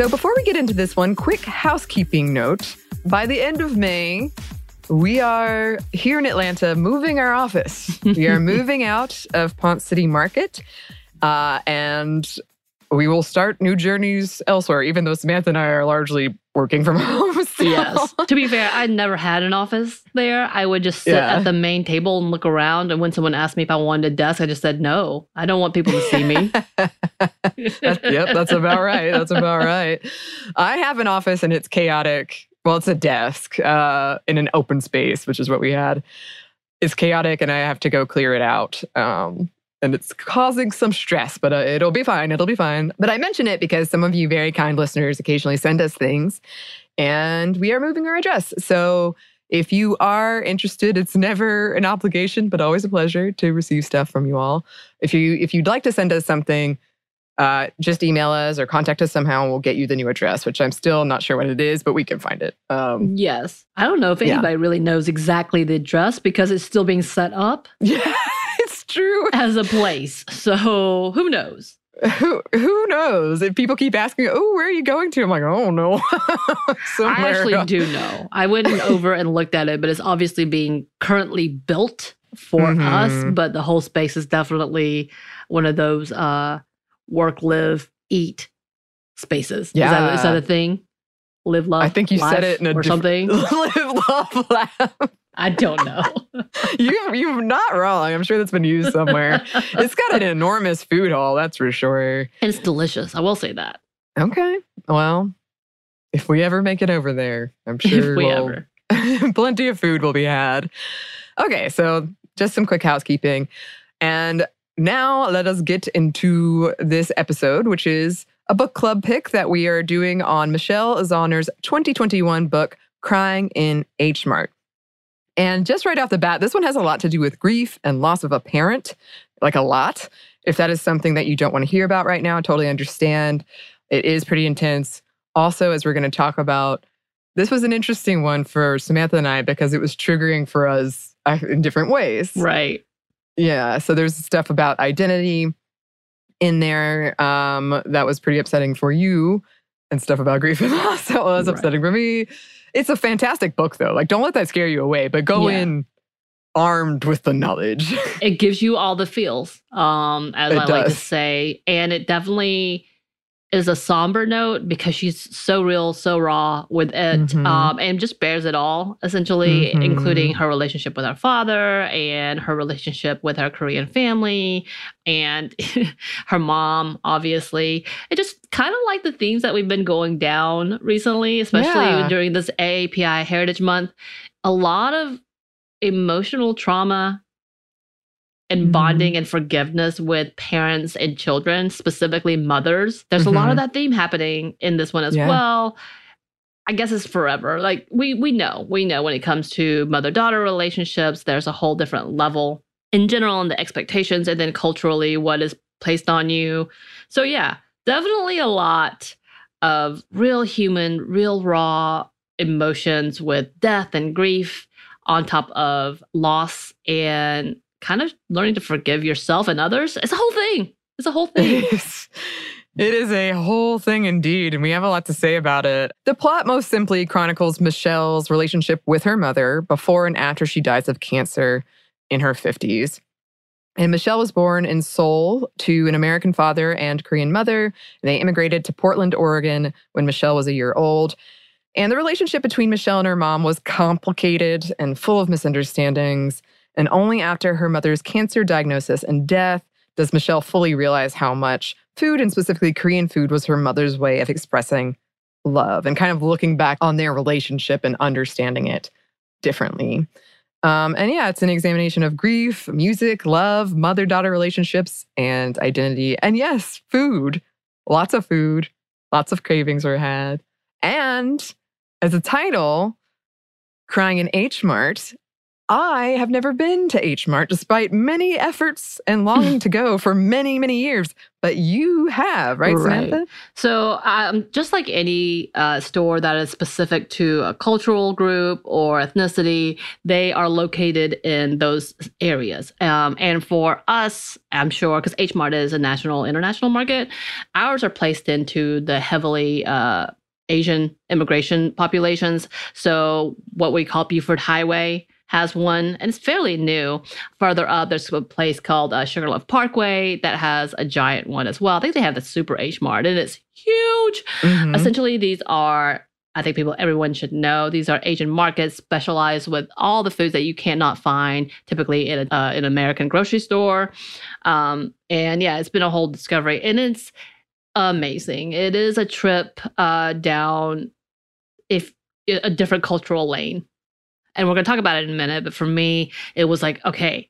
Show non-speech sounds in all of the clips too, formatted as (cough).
So, before we get into this one, quick housekeeping note. By the end of May, we are here in Atlanta moving our office. we are (laughs) moving out of Ponce City Market, uh, and we will start new journeys elsewhere, even though Samantha and I are largely working from (laughs) home. still. Yes. to be fair, I never had an office there. I would just sit Yeah. at the main table and look around. And when someone asked me if I wanted a desk, I just said no. I don't want people to see me. (laughs) That's- yep, that's about right. That's about right. I have an office and it's chaotic. Well, it's a desk uh, in an open space, which is what we had. It's chaotic and I have to go clear it out. Um, and it's causing some stress, but uh, it'll be fine. It'll be fine. But I mention it because some of you very kind listeners occasionally send us things and we are moving our address. So if you are interested, it's never an obligation, but always a pleasure to receive stuff from you all. If you if you'd like to send us something, uh, just email us or contact us somehow and we'll get you the new address, which I'm still not sure what it is, but we can find it. Um, yes. I don't know if Yeah. anybody really knows exactly the address because it's still being set up (laughs) yeah, true. (laughs) as a place. So who knows? Who who knows? If people keep asking, oh, where are you going to? I'm like, oh no. I (laughs) actually do know. I went (laughs) over and looked at it, but it's obviously being currently built for us. Mhm. But the whole space is definitely one of those uh, work, live, eat spaces. Yeah. Is, that, is that a thing? Live, love. I think you said it in a or diff- something. Live, love, laugh. I don't know. (laughs) You you're not wrong. I'm sure that's been used somewhere. it's got an enormous food hall, that's for sure. it's delicious. I will say that. Okay. Well, if we ever make it over there, I'm (laughs) sure if we we'll- ever. (laughs) plenty of food will be had. Okay, so just some quick housekeeping. And now let us get into this episode, which is a book club pick that we are doing on Michelle Zauner's 2021 book, Crying in H Mart. And just right off the bat, this one has a lot to do with grief and loss of a parent, like a lot. If that is something that you don't want to hear about right now, I totally understand. It is pretty intense. Also, as we're going to talk about, this was an interesting one for Samantha and I because it was triggering for us uh, in different ways. Right. Yeah. So there's stuff about identity in there um, that was pretty upsetting for you, and stuff about grief and loss (laughs) that was Right. upsetting for me. It's a fantastic book, though. Like, don't let that scare you away, but go Yeah. in armed with the knowledge. (laughs) It gives you all the feels, um, as It I like to does. say. And it definitely is a somber note because she's so real, so raw with it, Mhm. um, and just bears it all, essentially, Mhm. including her relationship with her father and her relationship with her Korean family and (laughs) her mom, obviously. It just kind of like the themes that we've been going down recently, especially Yeah. during this AAPI Heritage Month. A lot of emotional trauma and Mhm. bonding and forgiveness with parents and children, specifically mothers. There's a lot of that theme happening in this one as Yeah. well. I guess it's forever. Like we we know, we know when it comes to mother-daughter relationships, there's a whole different level in general and the expectations and then culturally what is placed on you. So yeah, definitely a lot of real human, real raw emotions with death and grief on top of loss and kind of learning to forgive yourself and others. It's a whole thing. It's a whole (laughs) thing. It is, it is a whole thing indeed, and we have a lot to say about it. The plot most simply chronicles Michelle's relationship with her mother before and after she dies of cancer in her 50s. And Michelle was born in Seoul to an American father and Korean mother. And they immigrated to Portland, Oregon when Michelle was a year old. And the relationship between Michelle and her mom was complicated and full of misunderstandings. And only after her mother's cancer diagnosis and death does Michelle fully realize how much food, and specifically Korean food, was her mother's way of expressing love and kind of looking back on their relationship and understanding it differently. Um, and yeah, it's an examination of grief, music, love, mother daughter relationships, and identity. And yes, food. Lots of food, lots of cravings were had. And as a title, Crying in H Mart, I have never been to H Mart despite many efforts and longing (laughs) to go for many, many years. But you have, right, Right. Samantha? So, um, just like any uh, store that is specific to a cultural group or ethnicity, they are located in those areas. Um, and for us, I'm sure, because H Mart is a national, international market, ours are placed into the heavily uh, Asian immigration populations. So, what we call Buford Highway has one, and it's fairly new. Further up, there's a place called uh, Sugarloaf Parkway that has a giant one as well. I think they have the Super H Mart, and it's huge. Mhm. Essentially, these are. I think people, everyone should know these are Asian markets specialized with all the foods that you cannot find typically in, a, uh, an American grocery store. Um, and yeah, it's been a whole discovery, and it's amazing. It is a trip uh, down if a different cultural lane. And we're going to talk about it in a minute. But for me, it was like, okay,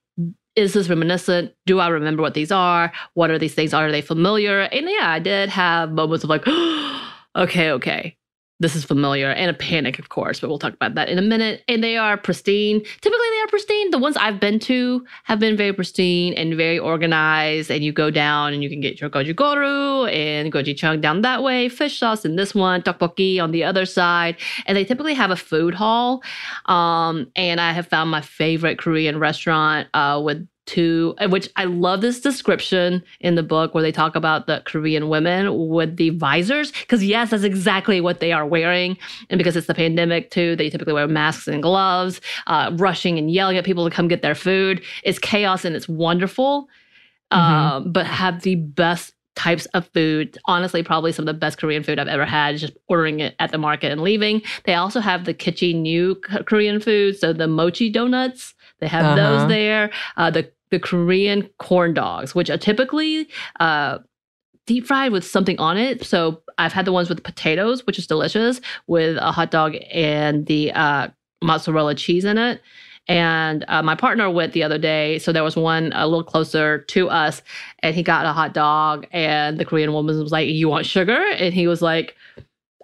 is this reminiscent? Do I remember what these are? What are these things? Are they familiar? And yeah, I did have moments of like, (gasps) okay, okay, this is familiar, and a panic, of course. But we'll talk about that in a minute. And they are pristine. Typically, they are pristine. The ones I've been to have been very pristine and very organized. And you go down and you can get your gochugaru and gochujang down that way, fish sauce in this one, tteokbokki on the other side. And they typically have a food hall. Um, and I have found my favorite Korean restaurant uh, with uh, which I love this description in the book where they talk about the Korean women with the visors. Because, yes, that's exactly what they are wearing. And because it's the pandemic, too, they typically wear masks and gloves, uh, rushing and yelling at people to come get their food. It's chaos and it's wonderful, Mhm. um, but have the best types of food. Honestly, probably some of the best Korean food I've ever had, just ordering it at the market and leaving. They also have the kitschy new Korean food, so the mochi donuts. They have Uh-huh. those there. Uh, the the Korean corn dogs, which are typically uh, deep fried with something on it. So I've had the ones with potatoes, which is delicious, with a hot dog and the uh, mozzarella cheese in it. And uh, my partner went the other day, so there was one a little closer to us, and he got a hot dog, and the Korean woman was like, "You want sugar?" And he was like.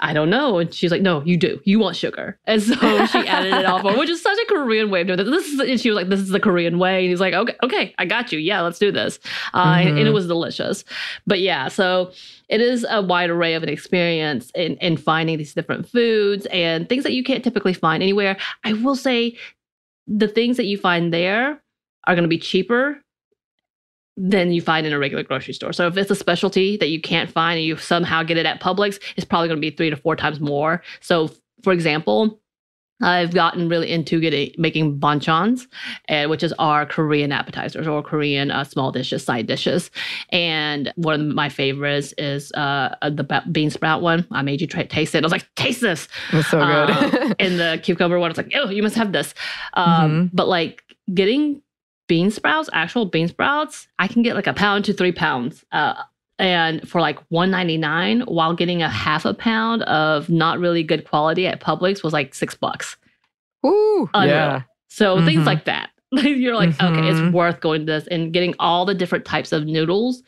I don't know. And she's like, no, you do. You want sugar. And so (laughs) she added it all for, which is such a Korean way of doing it. This is, and she was like, this is the Korean way. And he's like, okay, okay, I got you. Yeah, let's do this. Uh, and, and it Mhm. was delicious. But yeah, so it is a wide array of an experience in, in finding these different foods and things that you can't typically find anywhere. I will say the things that you find there are going to be cheaper than you find in a regular grocery store. So if it's a specialty that you can't find and you somehow get it at Publix, it's probably going to be three to four times more. So, for example, I've gotten really into getting making banchans, and which is our Korean appetizers or Korean uh, small dishes, side dishes. And one of my favorites is uh, the bean sprout one. I made you try, taste it. I was like, taste this. It's so good. Um, and the cucumber one, it's like, oh, you must have this. Um, Mhm. But like getting bean sprouts, actual bean sprouts, I can get like a pound to three pounds. Uh, and for like 199 while getting a half a pound of not really good quality at Publix was like six bucks. Ooh, Unreal. yeah. So Mhm. things like that. (laughs) You're like, okay, Mhm. it's worth going to this and getting all the different types of noodles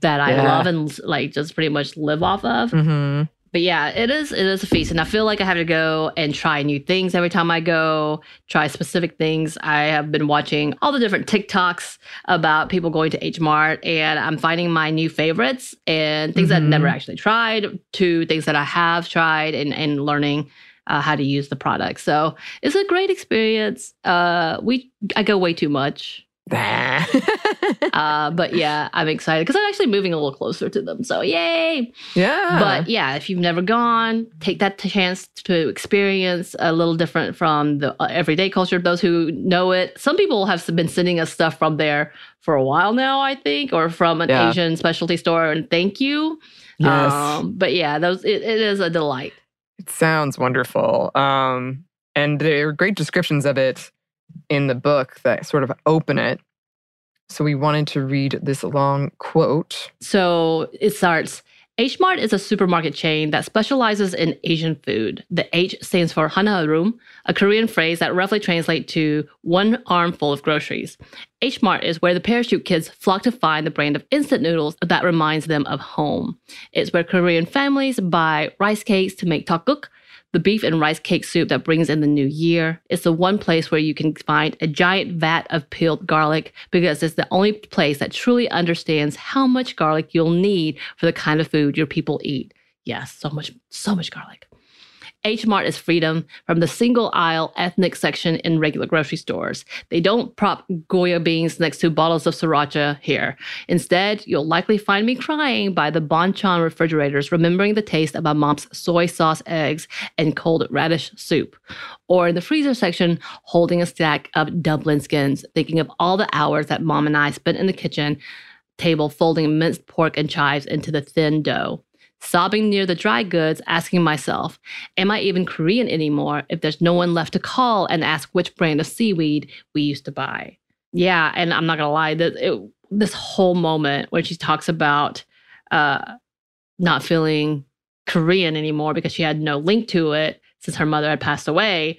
that I Yeah. love and like just pretty much live off of. hmm But yeah, it is it is a feast, and I feel like I have to go and try new things every time I go. Try specific things. I have been watching all the different TikToks about people going to H Mart, and I'm finding my new favorites and things that I've never actually tried to things that I have tried, and and learning uh, how to use the product. So it's a great experience. Uh, we I go way too much. (laughs) Uh, but yeah, I'm excited because I'm actually moving a little closer to them. So yay! yeah. But yeah, if you've never gone, take that chance to experience a little different from the uh, everyday culture. Of those who know it, some people have been sending us stuff from there for a while now, I think, or from an Yeah. Asian specialty store. And thank you. yes. Um, but yeah, those it, it is a delight. It sounds wonderful. Um, and there are great descriptions of it in the book that sort of open it. So we wanted to read this long quote. So it starts. H Mart is a supermarket chain that specializes in Asian food. The H stands for Hanarum, a Korean phrase that roughly translates to one armful of groceries. H Mart is where the parachute kids flock to find the brand of instant noodles that reminds them of home. It's where Korean families buy rice cakes to make tteokguk, the beef and rice cake soup that brings in the new year. It's the one place where you can find a giant vat of peeled garlic because it's the only place that truly understands how much garlic you'll need for the kind of food your people eat. Yes, so much, so much garlic. H Mart is freedom from the single aisle ethnic section in regular grocery stores. They don't prop Goya beans next to bottles of sriracha here. Instead, you'll likely find me crying by the banchan refrigerators, remembering the taste of my mom's soy sauce eggs and cold radish soup. Or in the freezer section, holding a stack of dumpling skins, thinking of all the hours that mom and I spent in the kitchen table folding minced pork and chives into the thin dough. Sobbing near the dry goods, asking myself, Am I even Korean anymore if there's no one left to call and ask which brand of seaweed we used to buy? Yeah, and I'm not gonna lie, it, this whole moment when she talks about uh, not feeling Korean anymore because she had no link to it since her mother had passed away.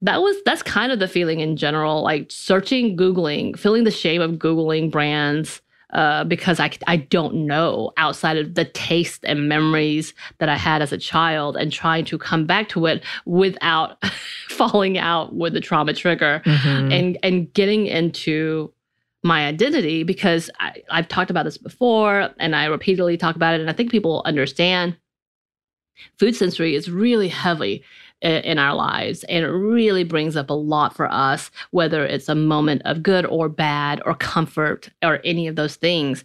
That was that's kind of the feeling in general, like searching, googling, feeling the shame of googling brands uh, because I I don't know outside of the taste and memories that I had as a child, and trying to come back to it without (laughs) falling out with the trauma trigger Mhm. and and getting into my identity because I, I've talked about this before and I repeatedly talk about it and I think people understand food sensory is really heavy in our lives and it really brings up a lot for us whether it's a moment of good or bad or comfort or any of those things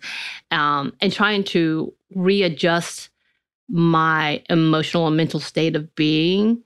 um, and trying to readjust my emotional and mental state of being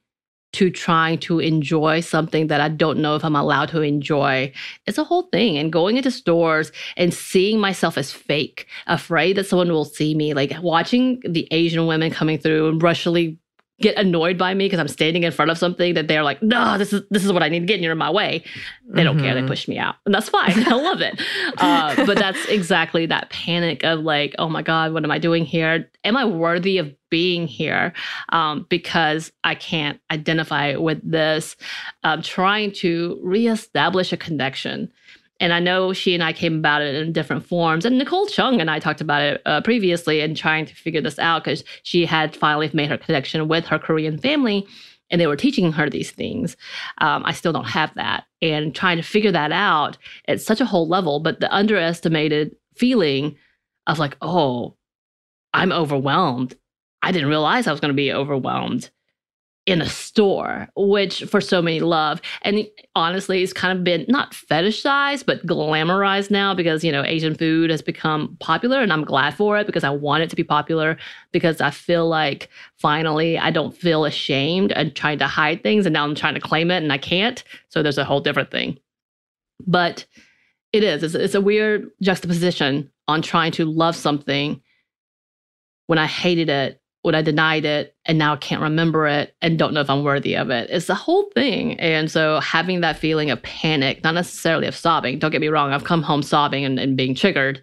to trying to enjoy something that I don't know if I'm allowed to enjoy. It's a whole thing. And going into stores and seeing myself as fake, afraid that someone will see me, like watching the Asian women coming through and rushily get annoyed by me because I'm standing in front of something that they're like, no, this is this is what I need to get, and you're in my way. They don't care. They Mhm. push me out, and that's fine. (laughs) I love it. Uh, but that's exactly that panic of like, oh my god, what am I doing here? Am I worthy of being here? Um, because I can't identify with this. Um, trying to reestablish a connection. And I know she and I came about it in different forms. And Nicole Chung and I talked about it uh, previously and trying to figure this out because she had finally made her connection with her Korean family and they were teaching her these things. Um, I still don't have that. And trying to figure that out at such a whole level, but the underestimated feeling of like, oh, I'm overwhelmed. I didn't realize I was going to be overwhelmed. In a store, which for so many love. And honestly, it's kind of been not fetishized, but glamorized now because, you know, Asian food has become popular and I'm glad for it because I want it to be popular because I feel like finally I don't feel ashamed and trying to hide things and now I'm trying to claim it and I can't. So there's a whole different thing. But it is, it's, it's a weird juxtaposition on trying to love something when I hated it when I denied it and now can't remember it and don't know if I'm worthy of it. It's the whole thing. And so having that feeling of panic, not necessarily of sobbing, don't get me wrong, I've come home sobbing and, and being triggered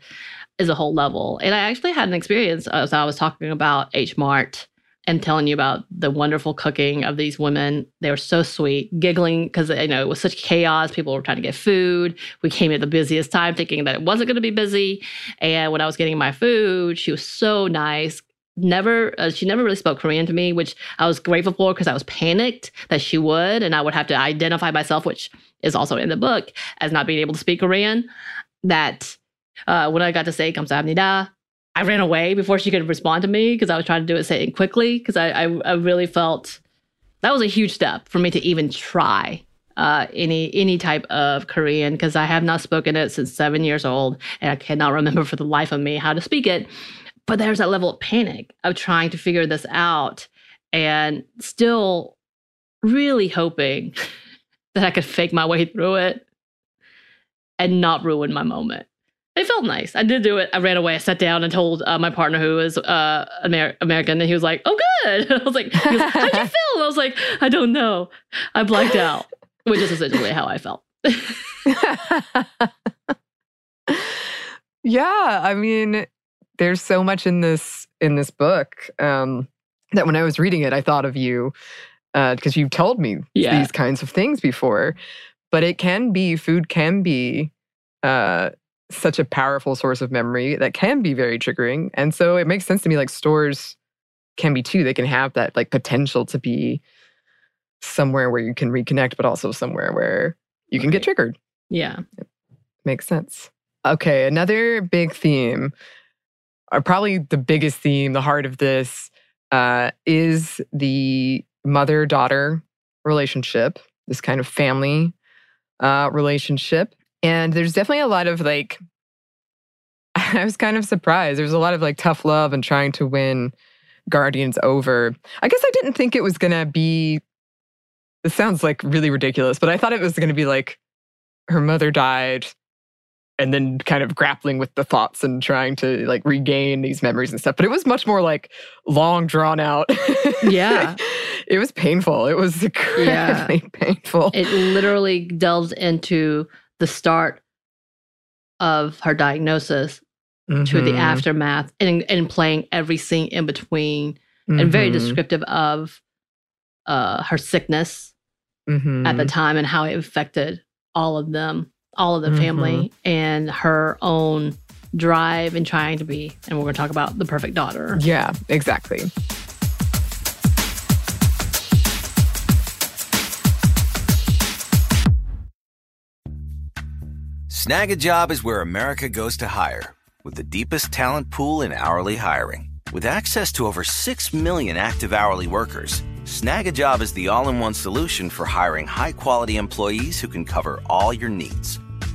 is a whole level. And I actually had an experience uh, as I was talking about H Mart and telling you about the wonderful cooking of these women. They were so sweet, giggling because you know it was such chaos. People were trying to get food. We came at the busiest time, thinking that it wasn't going to be busy. And when I was getting my food, she was so nice, never uh, she never really spoke korean to me which i was grateful for because i was panicked that she would and i would have to identify myself which is also in the book as not being able to speak korean that uh, when i got to say kamsahamnida i ran away before she could respond to me because i was trying to do it saying quickly because I, I, I, really felt that was a huge step for me to even try uh, any any type of korean because i have not spoken it since seven years old and i cannot remember for the life of me how to speak it. But there's that level of panic of trying to figure this out and still really hoping (laughs) that I could fake my way through it and not ruin my moment. It felt nice. I did do it. I ran away. I sat down and told uh, my partner, who is uh, Amer- American, and he was like, "Oh, good." (laughs) I was like, "How'd you (laughs) feel?" I was like, "I don't know. I blacked out," which is essentially how I felt. yeah, I mean, there's so much in this in this book um, that when I was reading it, I thought of you because uh, you've told me yeah. these kinds of things before. But it can be food can be uh, such a powerful source of memory that can be very triggering, and so it makes sense to me. Like stores can be too; they can have that like potential to be somewhere where you can reconnect, but also somewhere where you can get triggered. Yeah, it makes sense. Okay, another big theme are probably the biggest theme, the heart of this uh, is the mother daughter relationship, this kind of family uh, relationship. And there's definitely a lot of like, (laughs) I was kind of surprised. There's a lot of like tough love and trying to win Guardians over. I guess I didn't think it was going to be, this sounds like really ridiculous, but I thought it was going to be like her mother died and then kind of grappling with the thoughts and trying to like regain these memories and stuff. But it was much more like long drawn out. (laughs) Yeah. it was painful. It was (laughs) incredibly yeah. painful. It literally delves into the start of her diagnosis mm-hmm. to the mm-hmm. aftermath and, and playing every scene in between mm-hmm. and very mm-hmm. descriptive of uh, her sickness mm-hmm. at the time and how it affected all of them all of the mm-hmm. family and her own drive and trying to be, and we're going to talk about the perfect daughter. Yeah, exactly. Snagajob is where America goes to hire, with the deepest talent pool in hourly hiring. With access to over 6 million active hourly workers, Snagajob is the all in one solution for hiring high quality employees who can cover all your needs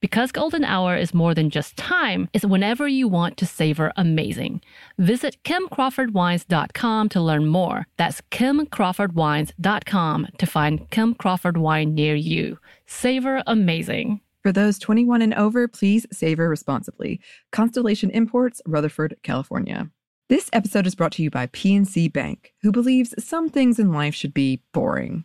Because golden hour is more than just time, it's whenever you want to savor amazing. Visit kimcrawfordwines.com to learn more. That's kimcrawfordwines.com to find Kim Crawford wine near you. Savor amazing. For those 21 and over, please savor responsibly. Constellation Imports, Rutherford, California. This episode is brought to you by PNC Bank, who believes some things in life should be boring,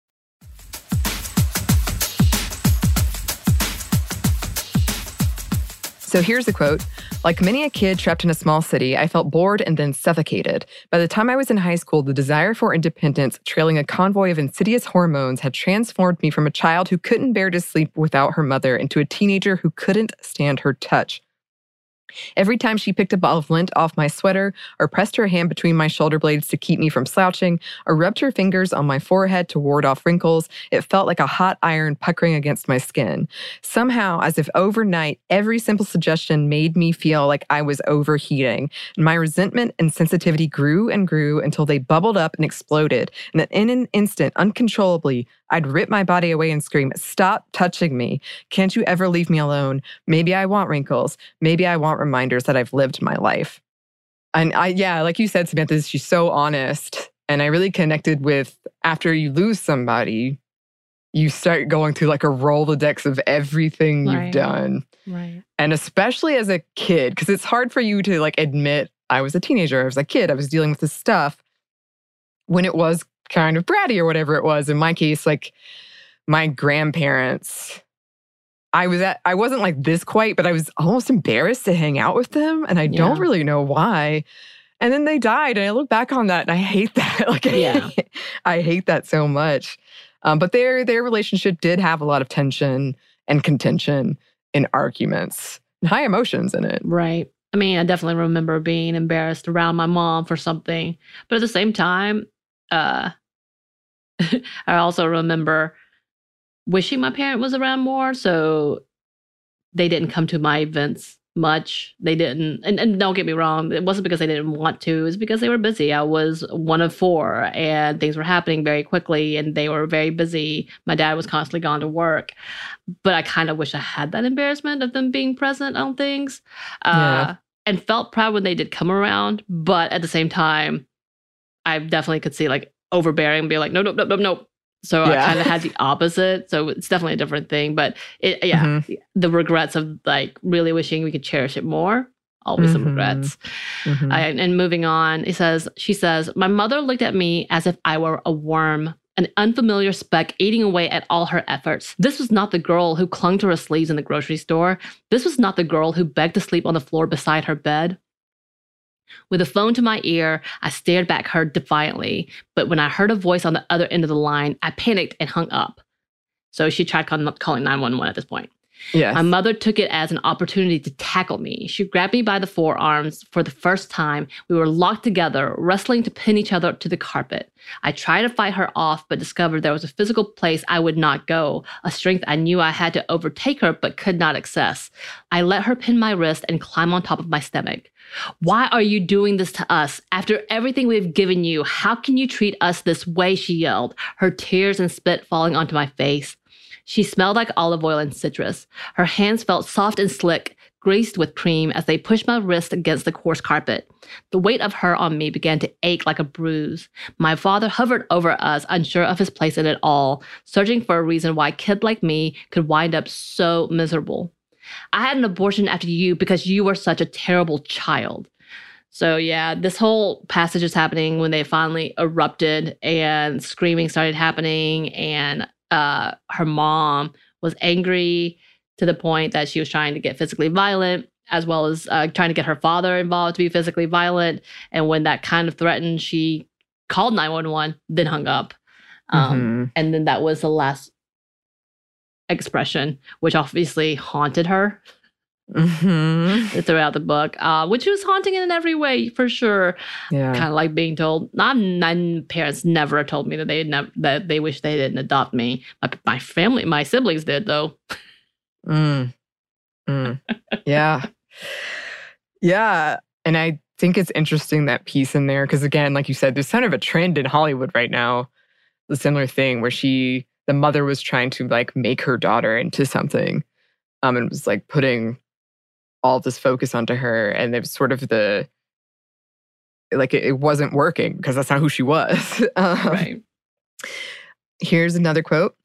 So here's a quote Like many a kid trapped in a small city, I felt bored and then suffocated. By the time I was in high school, the desire for independence, trailing a convoy of insidious hormones, had transformed me from a child who couldn't bear to sleep without her mother into a teenager who couldn't stand her touch. Every time she picked a ball of lint off my sweater, or pressed her hand between my shoulder blades to keep me from slouching, or rubbed her fingers on my forehead to ward off wrinkles, it felt like a hot iron puckering against my skin. Somehow, as if overnight, every simple suggestion made me feel like I was overheating. And my resentment and sensitivity grew and grew until they bubbled up and exploded. And in an instant, uncontrollably, I'd rip my body away and scream, Stop touching me. Can't you ever leave me alone? Maybe I want wrinkles. Maybe I want reminders that I've lived my life. And I, yeah, like you said, Samantha, she's so honest. And I really connected with after you lose somebody, you start going through like a Rolodex of everything Right. you've done. Right. And especially as a kid, because it's hard for you to like admit I was a teenager, I was a kid, I was dealing with this stuff when it was kind of bratty or whatever it was. In my case, like my grandparents, I was at, I wasn't like this quite, but I was almost embarrassed to hang out with them. And I don't really know why. And then they died. And I look back on that and I hate (laughs) that. like, I Yeah. hate- I hate that so much. Um, but their their relationship did have a lot of tension and contention and arguments and high emotions in it. Right. I mean, I definitely remember being embarrassed around my mom for something, but at the same time, uh, (laughs) I also remember wishing my parent was around more, so they didn't come to my events much. They didn't, and, and don't get me wrong, it wasn't because they didn't want to. It's because they were busy. I was one of four, and things were happening very quickly, and they were very busy. My dad was constantly gone to work, but I kind of wish I had that embarrassment of them being present on things, uh, and felt proud when they did come around. But at the same time, I definitely could see like overbearing, and be like, no, no, no, no, no. So I kind of had the opposite. So it's definitely a different thing. But it, yeah, Mhm. the regrets of like really wishing we could cherish it more. Always some Mhm. regrets. Mhm. I, and moving on, he says, she says, my mother looked at me as if I were a worm, an unfamiliar speck eating away at all her efforts. This was not the girl who clung to her sleeves in the grocery store. This was not the girl who begged to sleep on the floor beside her bed. With a phone to my ear, I stared back her defiantly, but when I heard a voice on the other end of the line, I panicked and hung up. So she tried calling, calling 911 at this point. yes. My mother took it as an opportunity to tackle me. She grabbed me by the forearms for the first time. We were locked together, wrestling to pin each other to the carpet. I tried to fight her off, but discovered there was a physical place I would not go, a strength I knew I had to overtake her but could not access. I let her pin my wrist and climb on top of my stomach. Why are you doing this to us? After everything we've given you, how can you treat us this way? She yelled, her tears and spit falling onto my face. She smelled like olive oil and citrus. Her hands felt soft and slick, greased with cream as they pushed my wrist against the coarse carpet. The weight of her on me began to ache like a bruise. My father hovered over us, unsure of his place in it all, searching for a reason why a kid like me could wind up so miserable. I had an abortion after you because you were such a terrible child. So, yeah, this whole passage is happening when they finally erupted and screaming started happening, and uh, her mom was angry to the point that she was trying to get physically violent as well as uh, trying to get her father involved to be physically violent. And when that kind of threatened, she called 911, then hung up. Um, mm-hmm. And then that was the last expression, which obviously haunted her mm-hmm. (laughs) throughout the book, uh, which was haunting in every way for sure. Yeah. Kind of like being told, not my parents never told me that they never that they wish they didn't adopt me. My, my family, my siblings did though. Mm. Mm. yeah. Yeah. And I think it's interesting that piece in there because, again, like you said, there's kind of a trend in Hollywood right now, the similar thing where she, the mother was trying to like make her daughter into something um, and was like putting all this focus onto her. And it was sort of the, like it, it wasn't working because that's not who she was. (laughs) um, right. Here's another quote.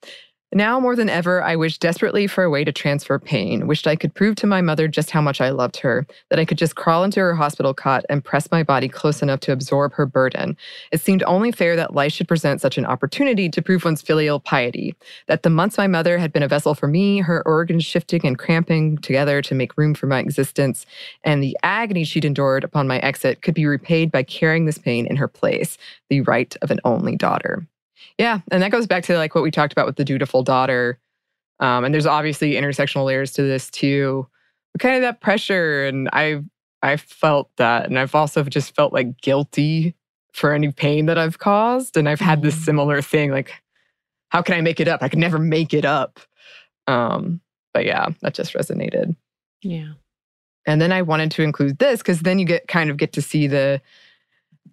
Now more than ever, I wish desperately for a way to transfer pain, wished I could prove to my mother just how much I loved her, that I could just crawl into her hospital cot and press my body close enough to absorb her burden. It seemed only fair that life should present such an opportunity to prove one's filial piety, that the months my mother had been a vessel for me, her organs shifting and cramping together to make room for my existence, and the agony she'd endured upon my exit could be repaid by carrying this pain in her place, the right of an only daughter. Yeah, and that goes back to like what we talked about with the dutiful daughter. Um, and there's obviously intersectional layers to this too. But kind of that pressure, and I've I felt that, and I've also just felt like guilty for any pain that I've caused, and I've had this mm. similar thing like, how can I make it up? I can never make it up. Um, but yeah, that just resonated. Yeah. And then I wanted to include this because then you get kind of get to see the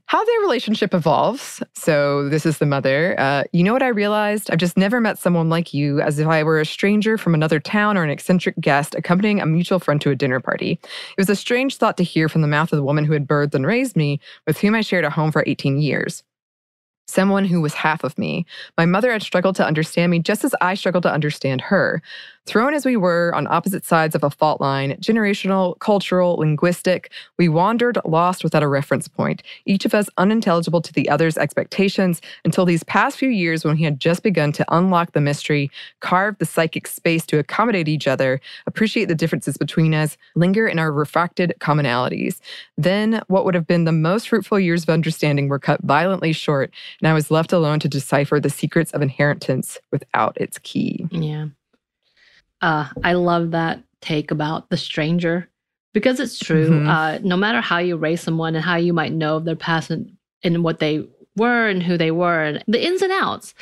how their relationship evolves. So, this is the mother. Uh, you know what I realized? I've just never met someone like you, as if I were a stranger from another town or an eccentric guest accompanying a mutual friend to a dinner party. It was a strange thought to hear from the mouth of the woman who had birthed and raised me, with whom I shared a home for 18 years someone who was half of me. My mother had struggled to understand me just as I struggled to understand her. Thrown as we were on opposite sides of a fault line, generational, cultural, linguistic, we wandered lost without a reference point, each of us unintelligible to the other's expectations until these past few years when we had just begun to unlock the mystery, carve the psychic space to accommodate each other, appreciate the differences between us, linger in our refracted commonalities. Then, what would have been the most fruitful years of understanding were cut violently short, and I was left alone to decipher the secrets of inheritance without its key. Yeah. Uh, I love that take about the stranger because it's true. Mm-hmm. Uh, no matter how you raise someone and how you might know their past and, and what they were and who they were and the ins and outs.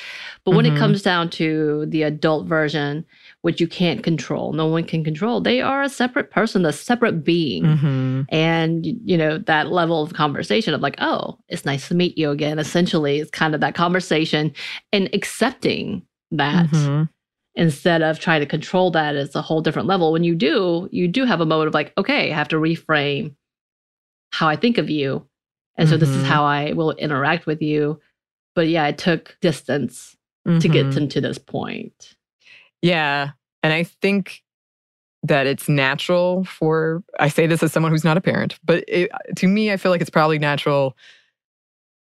But when mm-hmm. it comes down to the adult version, which you can't control, no one can control, they are a separate person, a separate being. Mm-hmm. And, you know, that level of conversation of like, oh, it's nice to meet you again, essentially, it's kind of that conversation and accepting that. Mm-hmm instead of trying to control that as a whole different level. When you do, you do have a moment of like, okay, I have to reframe how I think of you. And mm-hmm. so this is mm-hmm. how I will interact with you. But yeah, it took distance mm-hmm. to get them to this point. Yeah. And I think that it's natural for, I say this as someone who's not a parent, but it, to me, I feel like it's probably natural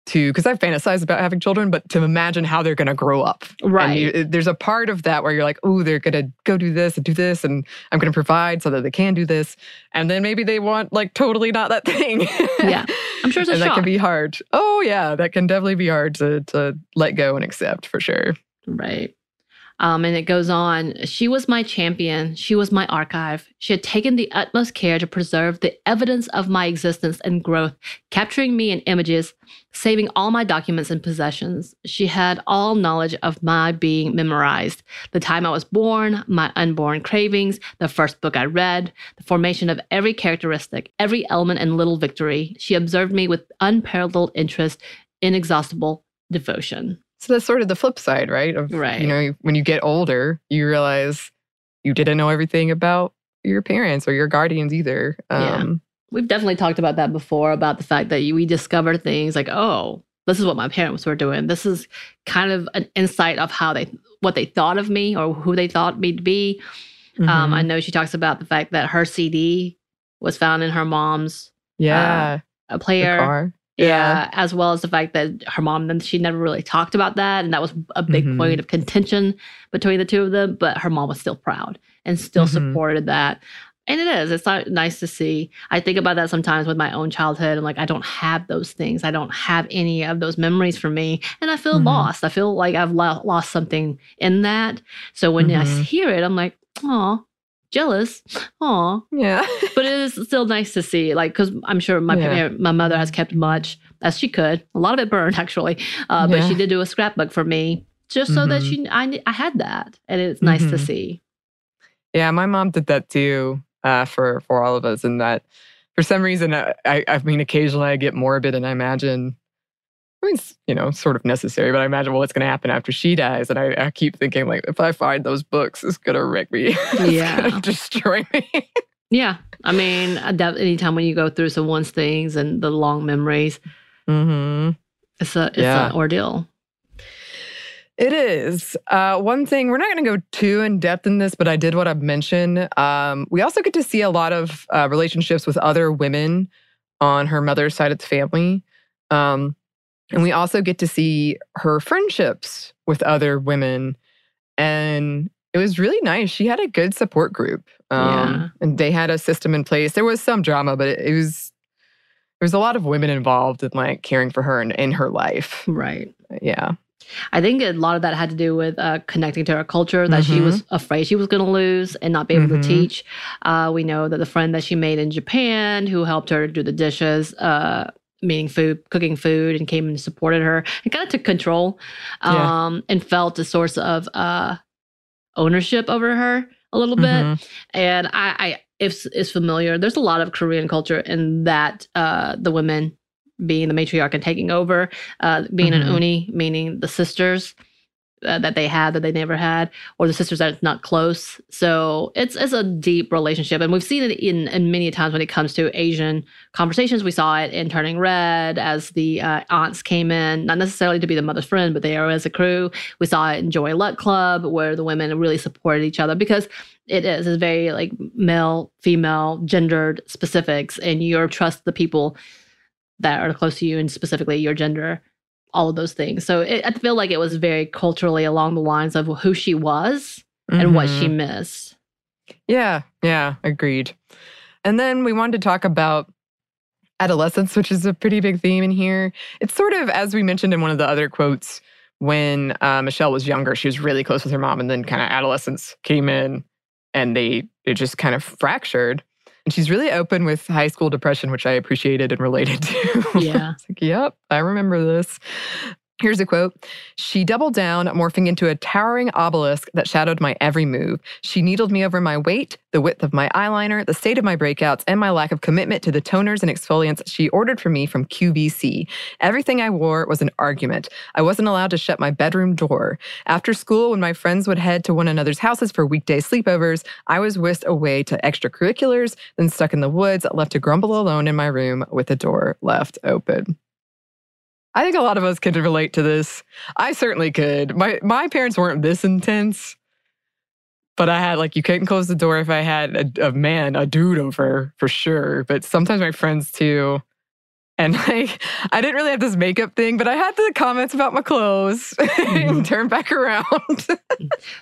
to because I've fantasized about having children, but to imagine how they're going to grow up. Right. You, there's a part of that where you're like, oh, they're going to go do this and do this, and I'm going to provide so that they can do this, and then maybe they want like totally not that thing. yeah, I'm sure (laughs) it's and shock. that can be hard. Oh yeah, that can definitely be hard to to let go and accept for sure. Right. Um, and it goes on. She was my champion. She was my archive. She had taken the utmost care to preserve the evidence of my existence and growth, capturing me in images, saving all my documents and possessions. She had all knowledge of my being memorized the time I was born, my unborn cravings, the first book I read, the formation of every characteristic, every element and little victory. She observed me with unparalleled interest, inexhaustible devotion. So that's sort of the flip side, right? Of, right. You know, when you get older, you realize you didn't know everything about your parents or your guardians either. Yeah. Um, We've definitely talked about that before about the fact that you- we discover things like, oh, this is what my parents were doing. This is kind of an insight of how they, what they thought of me or who they thought me to be. Um, mhm. I know she talks about the fact that her CD was found in her mom's yeah, uh, the player. Yeah, as well as the fact that her mom then she never really talked about that, and that was a big Mhm. point of contention between the two of them. But her mom was still proud and still Mhm. supported that, and it is. It's not nice to see. I think about that sometimes with my own childhood. I'm like, I don't have those things. I don't have any of those memories for me, and I feel Mhm. lost. I feel like I've lo- lost something in that. So when I Mhm. hear it, I'm like, oh, jealous. Oh, Yeah. (laughs) but it is still nice to see like because i'm sure my Yeah. parent, my mother has kept much as she could a lot of it burned (laughs) actually uh, but she did do a scrapbook for me just so that Mhm. she I, I had that and it's nice to Mhm. see Yeah, my mom did that too uh, for for all of us, and that for some reason, I, I I mean, occasionally I get morbid, and I imagine, I mean, it's you know, sort of necessary, but I imagine well, what's going to happen after she dies, and I, I keep thinking like, if I find those books, it's going to wreck me, (laughs) it's Yeah. destroy me. yeah i mean that anytime when you go through someone's things and the long memories mm-hmm. it's a it's Yeah. an ordeal It is. Uh, one thing, we're not going to go too in depth in this, but I did want to mention. Um, we also get to see a lot of uh, relationships with other women on her mother's side of the family. Um, and we also get to see her friendships with other women. And it was really nice. She had a good support group. Um, Yeah. And they had a system in place. There was some drama, but it, it was. There was a lot of women involved in like caring for her and in her life. right Yeah. I think a lot of that had to do with uh, connecting to her culture that she Mhm. was afraid she was going to lose and not be able Mhm. to teach. Uh, we know that the friend that she made in Japan who helped her do the dishes, uh, meaning food, cooking food, and came and supported her and kind of took control Yeah. um, and felt a source of uh, ownership over her a little bit. Mhm. And I, I if is familiar, there's a lot of Korean culture in that uh, the women being the matriarch and taking over, uh, being Mhm. an uni, meaning the sisters uh, that they had that they never had, or the sisters that's not close. So it's it's a deep relationship, and we've seen it in in many times when it comes to Asian conversations. We saw it in Turning Red as the uh, aunts came in, not necessarily to be the mother's friend, but they are as a crew. We saw it in Joy Luck Club where the women really supported each other because it is it's very like male, female, gendered specifics, and you trust the people that are close to you, and specifically your gender all of those things. So it, I feel like it was very culturally along the lines of who she was and what she Mhm. missed. Yeah, yeah, agreed. And then we wanted to talk about adolescence, which is a pretty big theme in here. It's sort of, as we mentioned in one of the other quotes, when uh, Michelle was younger, she was really close with her mom, and then kind of adolescence came in and they it just kind of fractured. And she's really open with high school depression, which I appreciated and related to. Yeah. (laughs) like, yep, I remember this. Here's a quote. She doubled down, morphing into a towering obelisk that shadowed my every move. She needled me over my weight, the width of my eyeliner, the state of my breakouts, and my lack of commitment to the toners and exfoliants she ordered for me from QVC. Everything I wore was an argument. I wasn't allowed to shut my bedroom door. After school, when my friends would head to one another's houses for weekday sleepovers, I was whisked away to extracurriculars, then stuck in the woods, left to grumble alone in my room with the door left open. I think a lot of us could relate to this. I certainly could. My my parents weren't this intense, but I had like you couldn't close the door if I had a, a man, a dude over for sure. But sometimes my friends too. And (laughs) like I didn't really have this makeup thing, but I had the comments about my clothes and (laughs) turn back around. (laughs)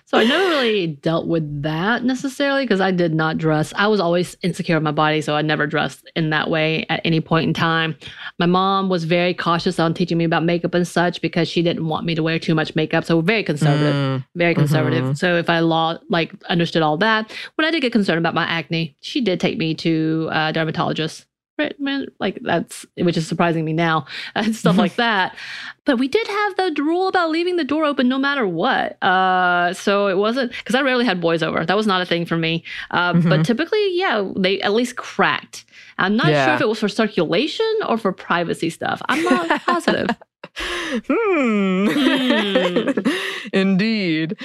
So I never really dealt with that necessarily because I did not dress. I was always insecure of my body, so I never dressed in that way at any point in time. My mom was very cautious on teaching me about makeup and such because she didn't want me to wear too much makeup. So very conservative. Mm, very conservative. Mhm. So if I law like understood all that, when I did get concerned about my acne, she did take me to a dermatologist. Right, like that's which is surprising me now (laughs) and stuff like (laughs) that. But we did have the rule about leaving the door open no matter what. Uh, so it wasn't because I rarely had boys over. That was not a thing for me. Uh, But Mhm. typically, yeah, they at least cracked. I'm not sure if it was for circulation or for privacy stuff. I'm not (laughs) positive. Hmm. (laughs) Indeed.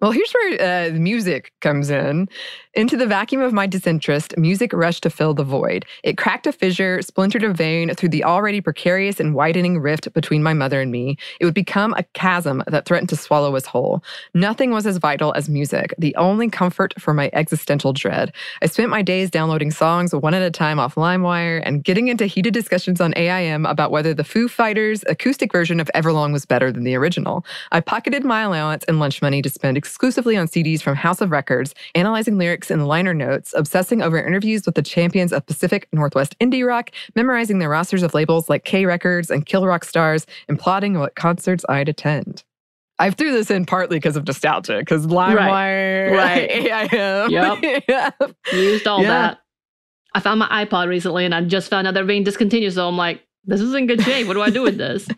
Well, here's where uh, music comes in. Into the vacuum of my disinterest, music rushed to fill the void. It cracked a fissure, splintered a vein through the already precarious and widening rift between my mother and me. It would become a chasm that threatened to swallow us whole. Nothing was as vital as music, the only comfort for my existential dread. I spent my days downloading songs one at a time off LimeWire and getting into heated discussions on AIM about whether the Foo Fighters acoustic version of Everlong was better than the original. I pocketed my allowance and lunch money to spend exclusively on CDs from House of Records, analyzing lyrics in liner notes, obsessing over interviews with the champions of Pacific Northwest indie rock, memorizing the rosters of labels like K Records and Kill Rock Stars, and plotting what concerts I'd attend. I threw this in partly because of nostalgia, because LimeWire, Right. (laughs) AIM. Yep. (laughs) yeah. Used all Yeah. that. I found my iPod recently and I just found out they're being discontinued. So I'm like, this is in good shape. What do I do with this?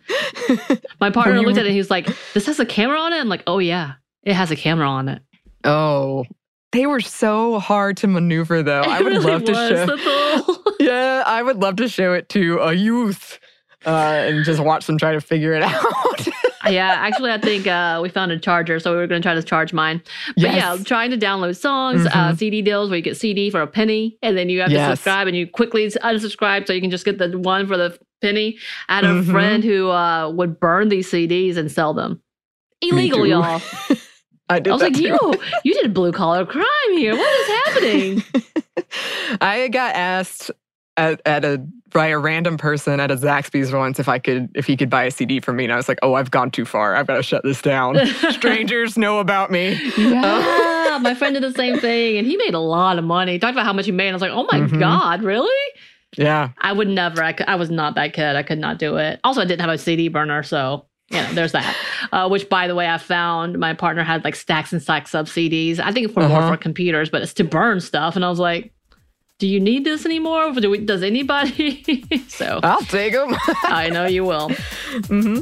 My (laughs) partner looked at it. He was like, this has a camera on it? I'm like, oh, yeah, it has a camera on it. oh, they were so hard to maneuver, though. (laughs) I would really love to show. (laughs) Yeah, I would love to show it to a youth uh, and just watch them try to figure it out. yeah, actually, I think uh, we found a charger, so we were going to try to charge mine. But yeah, trying to download songs, uh, Mhm. CD deals where you get CD for a penny, and then you have to subscribe, and you quickly unsubscribe so you can just get the one for the penny. I had a Mhm. friend who uh, would burn these CDs and sell them. Illegal, y'all. (laughs) I did I was that like, too. you, you did blue collar crime here. What is happening? (laughs) I got asked at, at a by a random person at a Zaxby's once if I could if he could buy a CD from me, and I was like, "Oh, I've gone too far. I've got to shut this down. (laughs) Strangers know about me." yeah, my friend did the same thing, and he made a lot of money. Talked about how much he made. and I was like, oh my Mhm. god, really? Yeah, I would never. I, could, I was not that kid. I could not do it. Also, I didn't have a CD burner, so you know, there's that. (laughs) Uh, which, by the way, I found my partner had like stacks and stacks of CDs. I think for more Uh-huh. for computers, but it's to burn stuff. And I was like, do you need this anymore? Do we, does anybody? (laughs) so I'll take them. I know you will. (laughs) hmm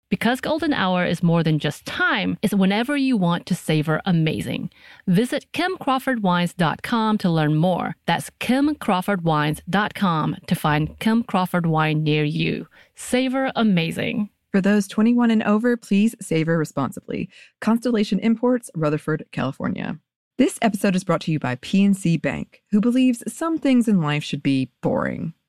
Because golden hour is more than just time, it's whenever you want to savor amazing. Visit kimcrawfordwines.com to learn more. That's kimcrawfordwines.com to find Kim Crawford wine near you. Savor amazing. For those 21 and over, please savor responsibly. Constellation Imports, Rutherford, California. This episode is brought to you by PNC Bank, who believes some things in life should be boring,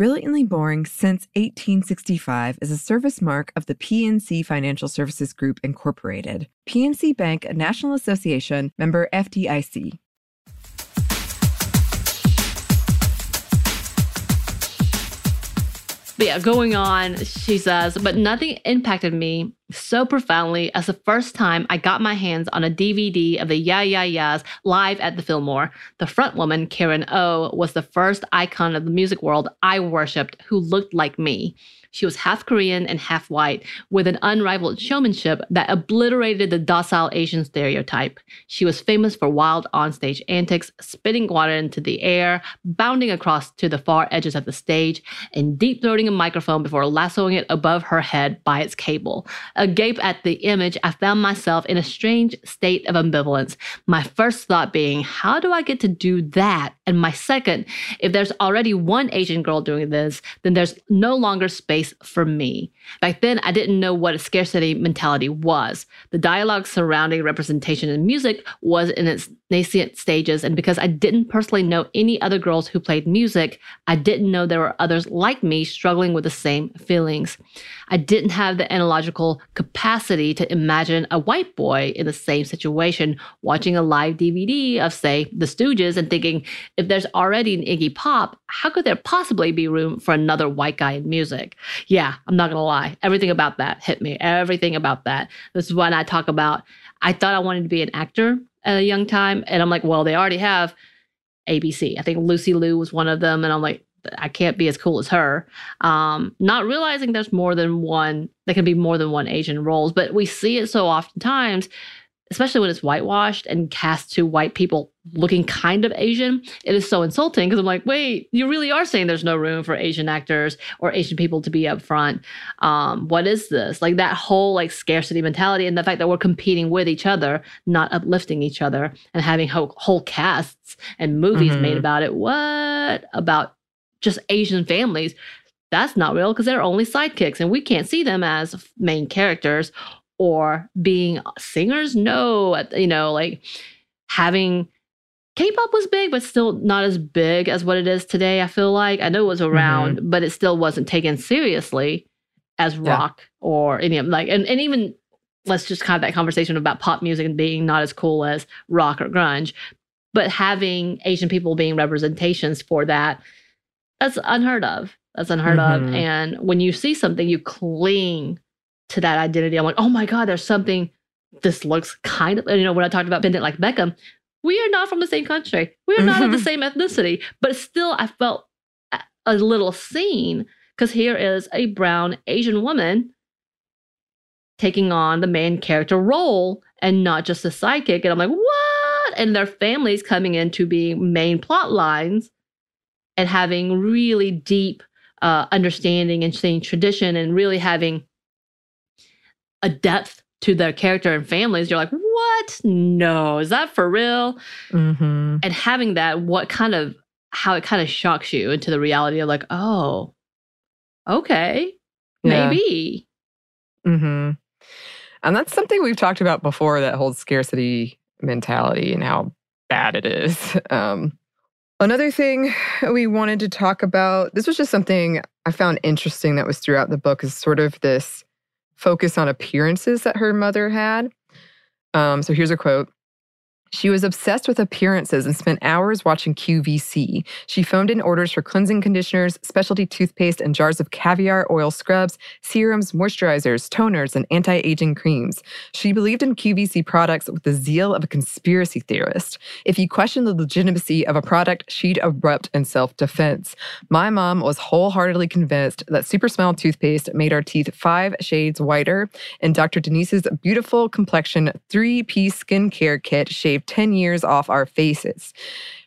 Brilliantly Boring Since 1865 is a service mark of the PNC Financial Services Group, Incorporated, PNC Bank, a National Association member FDIC. But yeah, going on, she says, but nothing impacted me so profoundly as the first time I got my hands on a DVD of the Yeah Yeah Yeahs live at the Fillmore. The front woman, Karen O, was the first icon of the music world I worshipped who looked like me. She was half Korean and half white, with an unrivaled showmanship that obliterated the docile Asian stereotype. She was famous for wild onstage antics, spitting water into the air, bounding across to the far edges of the stage, and deep throating a microphone before lassoing it above her head by its cable. Agape at the image, I found myself in a strange state of ambivalence. My first thought being, how do I get to do that? And my second, if there's already one Asian girl doing this, then there's no longer space for me. Back then, I didn't know what a scarcity mentality was. The dialogue surrounding representation in music was in its nascent stages, and because I didn't personally know any other girls who played music, I didn't know there were others like me struggling with the same feelings. I didn't have the analogical capacity to imagine a white boy in the same situation watching a live DVD of, say, The Stooges and thinking, if there's already an Iggy Pop, how could there possibly be room for another white guy in music? Yeah, I'm not gonna lie. Everything about that hit me. Everything about that. This is when I talk about I thought I wanted to be an actor at a young time. And I'm like, well, they already have ABC. I think Lucy Liu was one of them. And I'm like, I can't be as cool as her. Um, not realizing there's more than one, there can be more than one Asian roles, but we see it so oftentimes especially when it's whitewashed and cast to white people looking kind of Asian, it is so insulting because I'm like, wait, you really are saying there's no room for Asian actors or Asian people to be up front. Um, what is this? Like that whole like scarcity mentality and the fact that we're competing with each other, not uplifting each other and having whole, whole casts and movies mm-hmm. made about it. What about just Asian families? That's not real because they're only sidekicks and we can't see them as main characters or being singers. No, you know, like having K-pop was big, but still not as big as what it is today. I feel like I know it was around, mm-hmm. but it still wasn't taken seriously as rock yeah. or any of like, and, and even let's just have that conversation about pop music and being not as cool as rock or grunge, but having Asian people being representations for that, that's unheard of. That's unheard mm-hmm. of. And when you see something, you cling to that identity. I'm like, oh my God, there's something. This looks kind of, you know, when I talked about Bend It Like Beckham, we are not from the same country. We are not of the mm-hmm. same ethnicity. But still, I felt a little seen because here is a brown Asian woman taking on the main character role and not just a sidekick. And I'm like, what? And their families coming into being main plot lines and having really deep uh, understanding and seeing tradition and really having a depth to their character and families, you're like, what? No, is that for real? Mm-hmm. And having that, what kind of, how it kind of shocks you into the reality of like, oh, okay, yeah. maybe. Mm-hmm. And that's something we've talked about before that whole scarcity mentality and how bad it is. (laughs) Um, another thing we wanted to talk about, this was just something I found interesting that was throughout the book, is sort of this focus on appearances that her mother had. Um, so here's a quote she was obsessed with appearances and spent hours watching QVC. She phoned in orders for cleansing conditioners, specialty toothpaste, and jars of caviar oil scrubs, serums, moisturizers, toners, and anti aging creams. She believed in QVC products with the zeal of a conspiracy theorist. If you questioned the legitimacy of a product, she'd erupt in self defense. My mom was wholeheartedly convinced that Super Smile toothpaste made our teeth five shades whiter, and Dr. Denese's beautiful complexion three piece skincare kit shaved 10 years off our faces.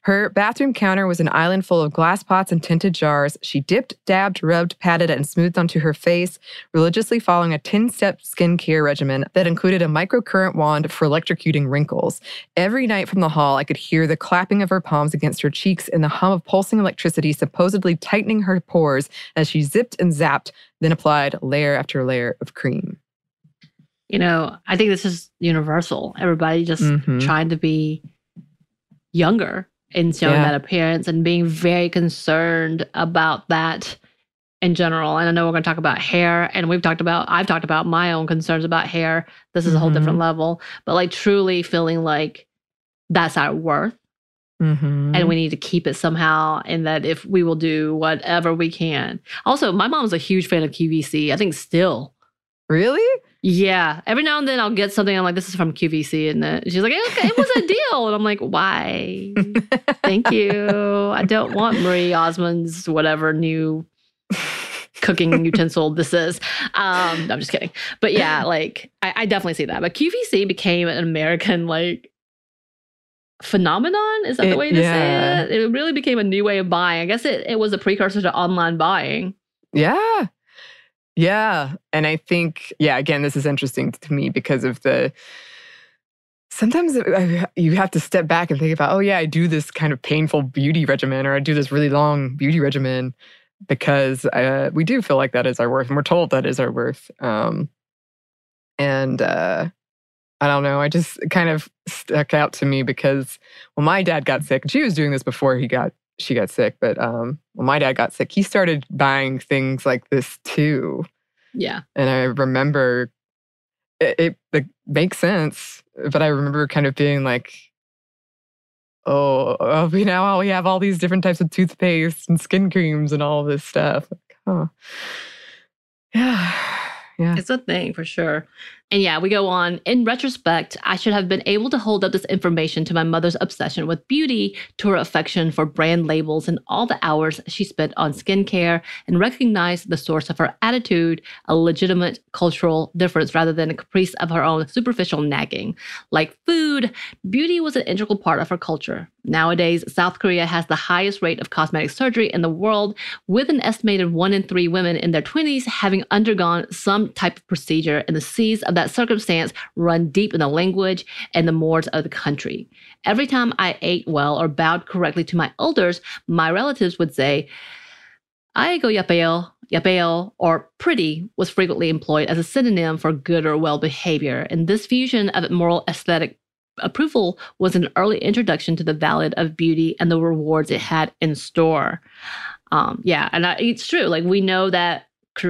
Her bathroom counter was an island full of glass pots and tinted jars. She dipped, dabbed, rubbed, patted, and smoothed onto her face, religiously following a 10 step skincare regimen that included a microcurrent wand for electrocuting wrinkles. Every night from the hall, I could hear the clapping of her palms against her cheeks and the hum of pulsing electricity supposedly tightening her pores as she zipped and zapped, then applied layer after layer of cream you know, I think this is universal. Everybody just mm-hmm. trying to be younger and showing yeah. that appearance and being very concerned about that in general. And I know we're going to talk about hair, and we've talked about, I've talked about my own concerns about hair. This is mm-hmm. a whole different mm-hmm. level, but like truly feeling like that's our worth Mhm. and we need to keep it somehow and that if we will do whatever we can also my mom's a huge fan of qvc i think still really? yeah. Every now and then i'll get something i'm like this is from qvc and she's like okay, it was a (laughs) deal. And i'm like why? Thank you. I don't want marie osmond's whatever new cooking utensil this is. Um no, i'm just kidding. But yeah (laughs) like I, I definitely see that. But qvc became an american like phenomenon? Is that the way to yeah. say it? It really became a new way of buying. I guess it, it was a precursor to online buying. Yeah. Yeah. And I think, yeah, again, this is interesting to me because of the. Sometimes you have to step back and think about, oh, yeah, I do this kind of painful beauty regimen or I do this really long beauty regimen because uh, we do feel like that is our worth and we're told that is our worth. Um, and uh, I don't know, I just kind of stuck out to me because when my dad got sick, she was doing this before he got she got sick, but um, when my dad got sick, he started buying things like this too. yeah And I remember it, it, it makes sense, but I remember kind of being like, oh, oh, we now we have all these different types of toothpaste and skin creams and all this stuff. Like, huh. Yeah. (sighs) Yeah. It's a thing for sure. And yeah, we go on. In retrospect, I should have been able to hold up this information to my mother's obsession with beauty, to her affection for brand labels, and all the hours she spent on skincare, and recognize the source of her attitude, a legitimate cultural difference rather than a caprice of her own superficial nagging. Like food, beauty was an integral part of her culture. Nowadays, South Korea has the highest rate of cosmetic surgery in the world, with an estimated one in three women in their 20s having undergone some type of procedure, and the seas of that circumstance run deep in the language and the mores of the country. Every time I ate well or bowed correctly to my elders, my relatives would say, I go yeppeo, yeppeo, or pretty was frequently employed as a synonym for good or well behavior, and this fusion of moral aesthetic approval was an early introduction to the valid of beauty and the rewards it had in store. Um, yeah, and I, it's true. Like we know that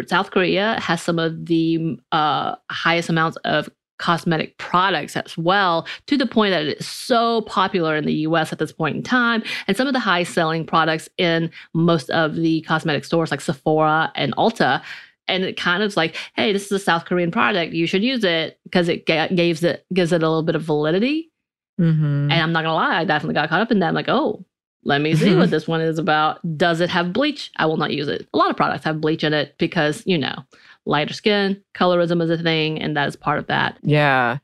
South Korea has some of the uh, highest amounts of cosmetic products as well, to the point that it is so popular in the US at this point in time. And some of the high selling products in most of the cosmetic stores like Sephora and Ulta. And it kind of like, hey, this is a South Korean product. You should use it because it gives it gives it a little bit of validity. Mhm. And I'm not gonna lie, I definitely got caught up in that. I'm like, oh, let me see what this one is about. Does it have bleach? I will not use it. A lot of products have bleach in it because, you know, lighter skin, colorism is a thing, and that is part of that. Yeah.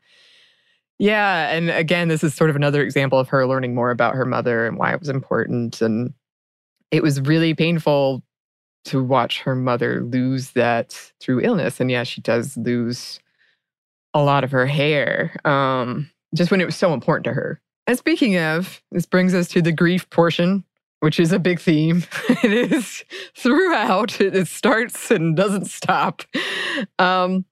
Yeah. And again, this is sort of another example of her learning more about her mother and why it was important. And it was really painful to watch her mother lose that through illness. And yeah, she does lose a lot of her hair um, just when it was so important to her. And speaking of, this brings us to the grief portion, which is a big theme. (laughs) it is throughout, it, starts and doesn't stop. Um,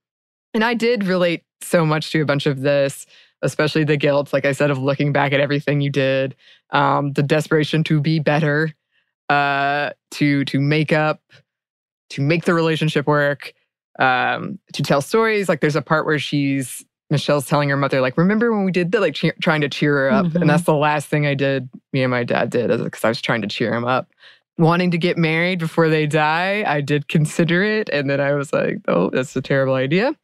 and I did relate so much to a bunch of this, especially the guilt, like I said, of looking back at everything you did, um, the desperation to be better, uh, to to make up, to make the relationship work, um, to tell stories. Like there's a part where she's Michelle's telling her mother, like, remember when we did that, like cheer, trying to cheer her up, Mhm. and that's the last thing I did. Me and my dad did because I was trying to cheer him up wanting to get married before they die. I did consider it. And then I was like, oh, that's a terrible idea.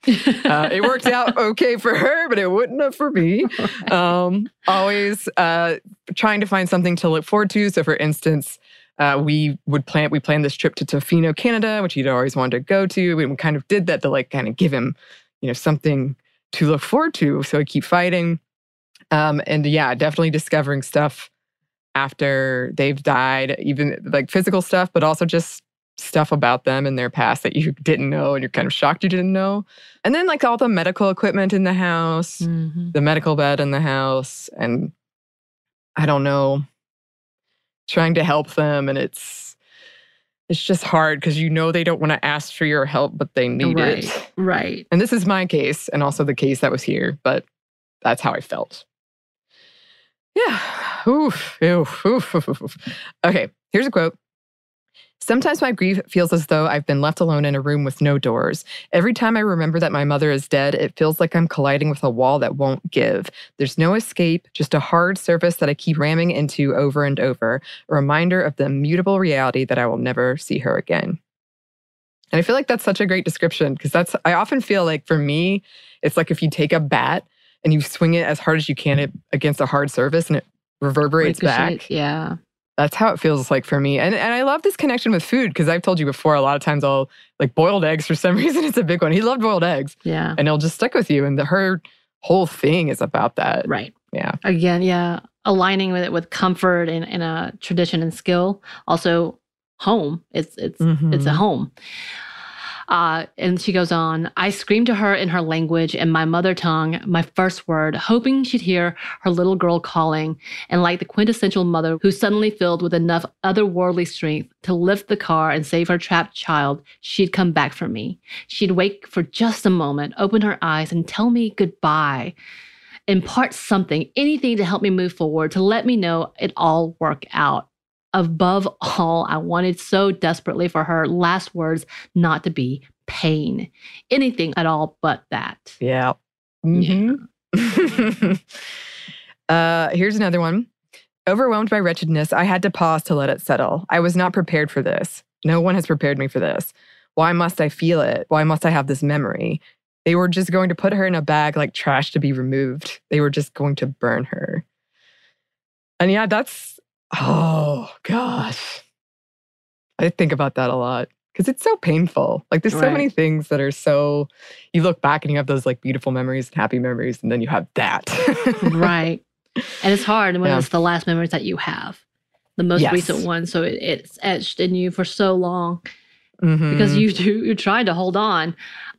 Uh, it worked out (laughs) okay for her, but it wouldn't have for me. (laughs) Um, always uh, trying to find something to look forward to. So, for instance, uh, we would plan we planned this trip to Tofino, Canada, which he'd always wanted to go to. And We kind of did that to like kind of give him, you know, something to look forward to. So I keep fighting. Um, and yeah, definitely discovering stuff after they've died, even like physical stuff, but also just stuff about them and their past that you didn't know and you're kind of shocked you didn't know. And then like all the medical equipment in the house, Mhm. the medical bed in the house, and I don't know, trying to help them. And it's it's just hard because you know they don't want to ask for your help, but they need right, it. right. And this is my case and also the case that was here, but that's how I felt. Yeah. Oof, oof, oof, oof, oof, oof. Okay, here's a quote. Sometimes my grief feels as though I've been left alone in a room with no doors. Every time I remember that my mother is dead, it feels like I'm colliding with a wall that won't give. There's no escape, just a hard surface that I keep ramming into over and over, a reminder of the immutable reality that I will never see her again. And I feel like that's such a great description because that's, I often feel like for me, it's like if you take a bat and you swing it as hard as you can against a hard surface and it reverberates Ricochet, back. Yeah. That's how it feels like for me. And and I love this connection with food because I've told you before, a lot of times I'll like boiled eggs for (laughs) some reason. It's a big one. He loved boiled eggs Yeah. and it'll just stick with you. And the, her whole thing is about that. Right. Yeah. Again, yeah. Aligning with it with comfort and, and a tradition and skill. Also home. It's it's it's a Mhm. home. Uh, and she goes on, I screamed to her in her language and my mother tongue, my first word, hoping she'd hear her little girl calling. And like the quintessential mother who's suddenly filled with enough otherworldly strength to lift the car and save her trapped child, she'd come back for me. She'd wake for just a moment, open her eyes, and tell me goodbye. Impart something, anything to help me move forward, to let me know it all work out. Above all, I wanted so desperately for her last words not to be pain. Anything at all but that. Yeah. Mhm. (laughs) uh, here's another one. Overwhelmed by wretchedness, I had to pause to let it settle. I was not prepared for this. No one has prepared me for this. Why must I feel it? Why must I have this memory? They were just going to put her in a bag like trash to be removed. They were just going to burn her. And yeah, that's, oh gosh. I think about that a lot because it's so painful. Like there's so many things that are so, you look back and you have those like beautiful memories and happy memories, and then you have that. right. And it's hard when (laughs) Yeah. it's the last memories that you have, the most Yes. recent one. So it, it's etched in you for so long Mhm. because you do you tried to hold on.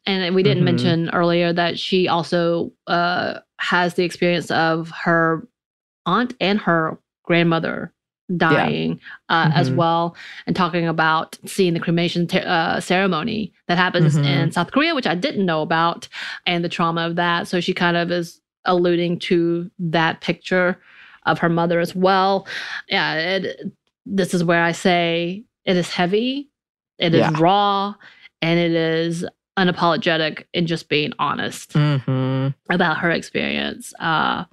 And we didn't Mhm. mention earlier that she also uh, has the experience of her aunt and her grandmother dying uh, as Mhm. well, and talking about seeing the cremation uh, ceremony that happens Mhm. in South Korea, which I didn't know about, and the trauma of that. So she kind of is alluding to that picture of her mother as well. Yeah, it, this is where I say it is heavy, it is Yeah. raw, and it is unapologetic in just being honest Mhm. about her experience. Uh,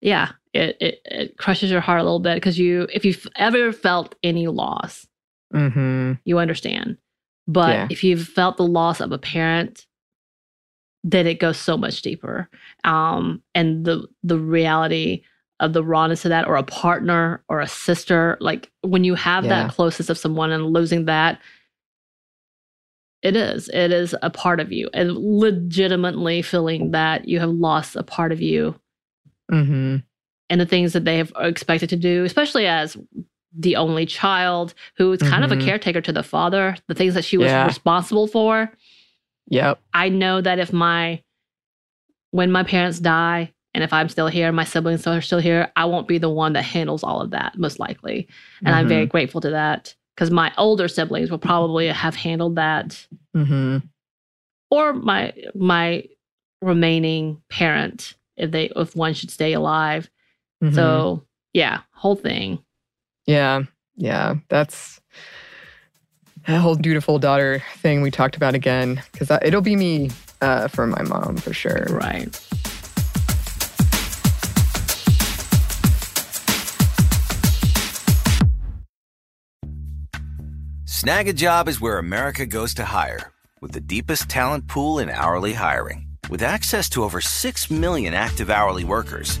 yeah, it, it it crushes your heart a little bit because you, if you've ever felt any loss, Mhm. you understand. But Yeah. if you've felt the loss of a parent, then it goes so much deeper. Um, and the the reality of the rawness of that, or a partner or a sister, like when you have Yeah. that closeness of someone and losing that, it is. It is a part of you. And legitimately feeling that you have lost a part of you Mhm. And the things that they have expected to do, especially as the only child who is kind of a Mhm. caretaker to the father, the things that she was Yeah. responsible for. Yep. I know that if my, when my parents die, and if I'm still here, my siblings are still here, I won't be the one that handles all of that, most likely. And I'm very grateful to that because my older siblings will probably have handled that, Mhm. or my my remaining parent if they if one should stay alive. Mhm. So yeah, whole thing. Yeah. Yeah. That's that whole dutiful daughter thing we talked about again because it'll be me uh, for my mom for sure. Right. Snagajob is where America goes to hire, with the deepest talent pool in hourly hiring. With access to over 6 million active hourly workers,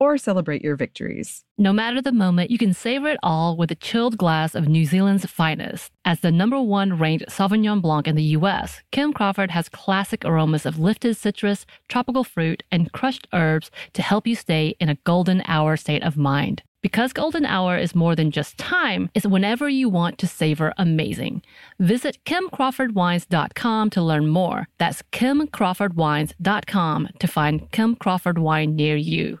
or celebrate your victories. No matter the moment, you can savor it all with a chilled glass of New Zealand's finest. As the number one ranked Sauvignon Blanc in the US, Kim Crawford has classic aromas of lifted citrus, tropical fruit, and crushed herbs to help you stay in a golden hour state of mind. Because golden hour is more than just time, it's whenever you want to savor amazing. Visit kimcrawfordwines.com to learn more. That's kimcrawfordwines.com to find Kim Crawford wine near you.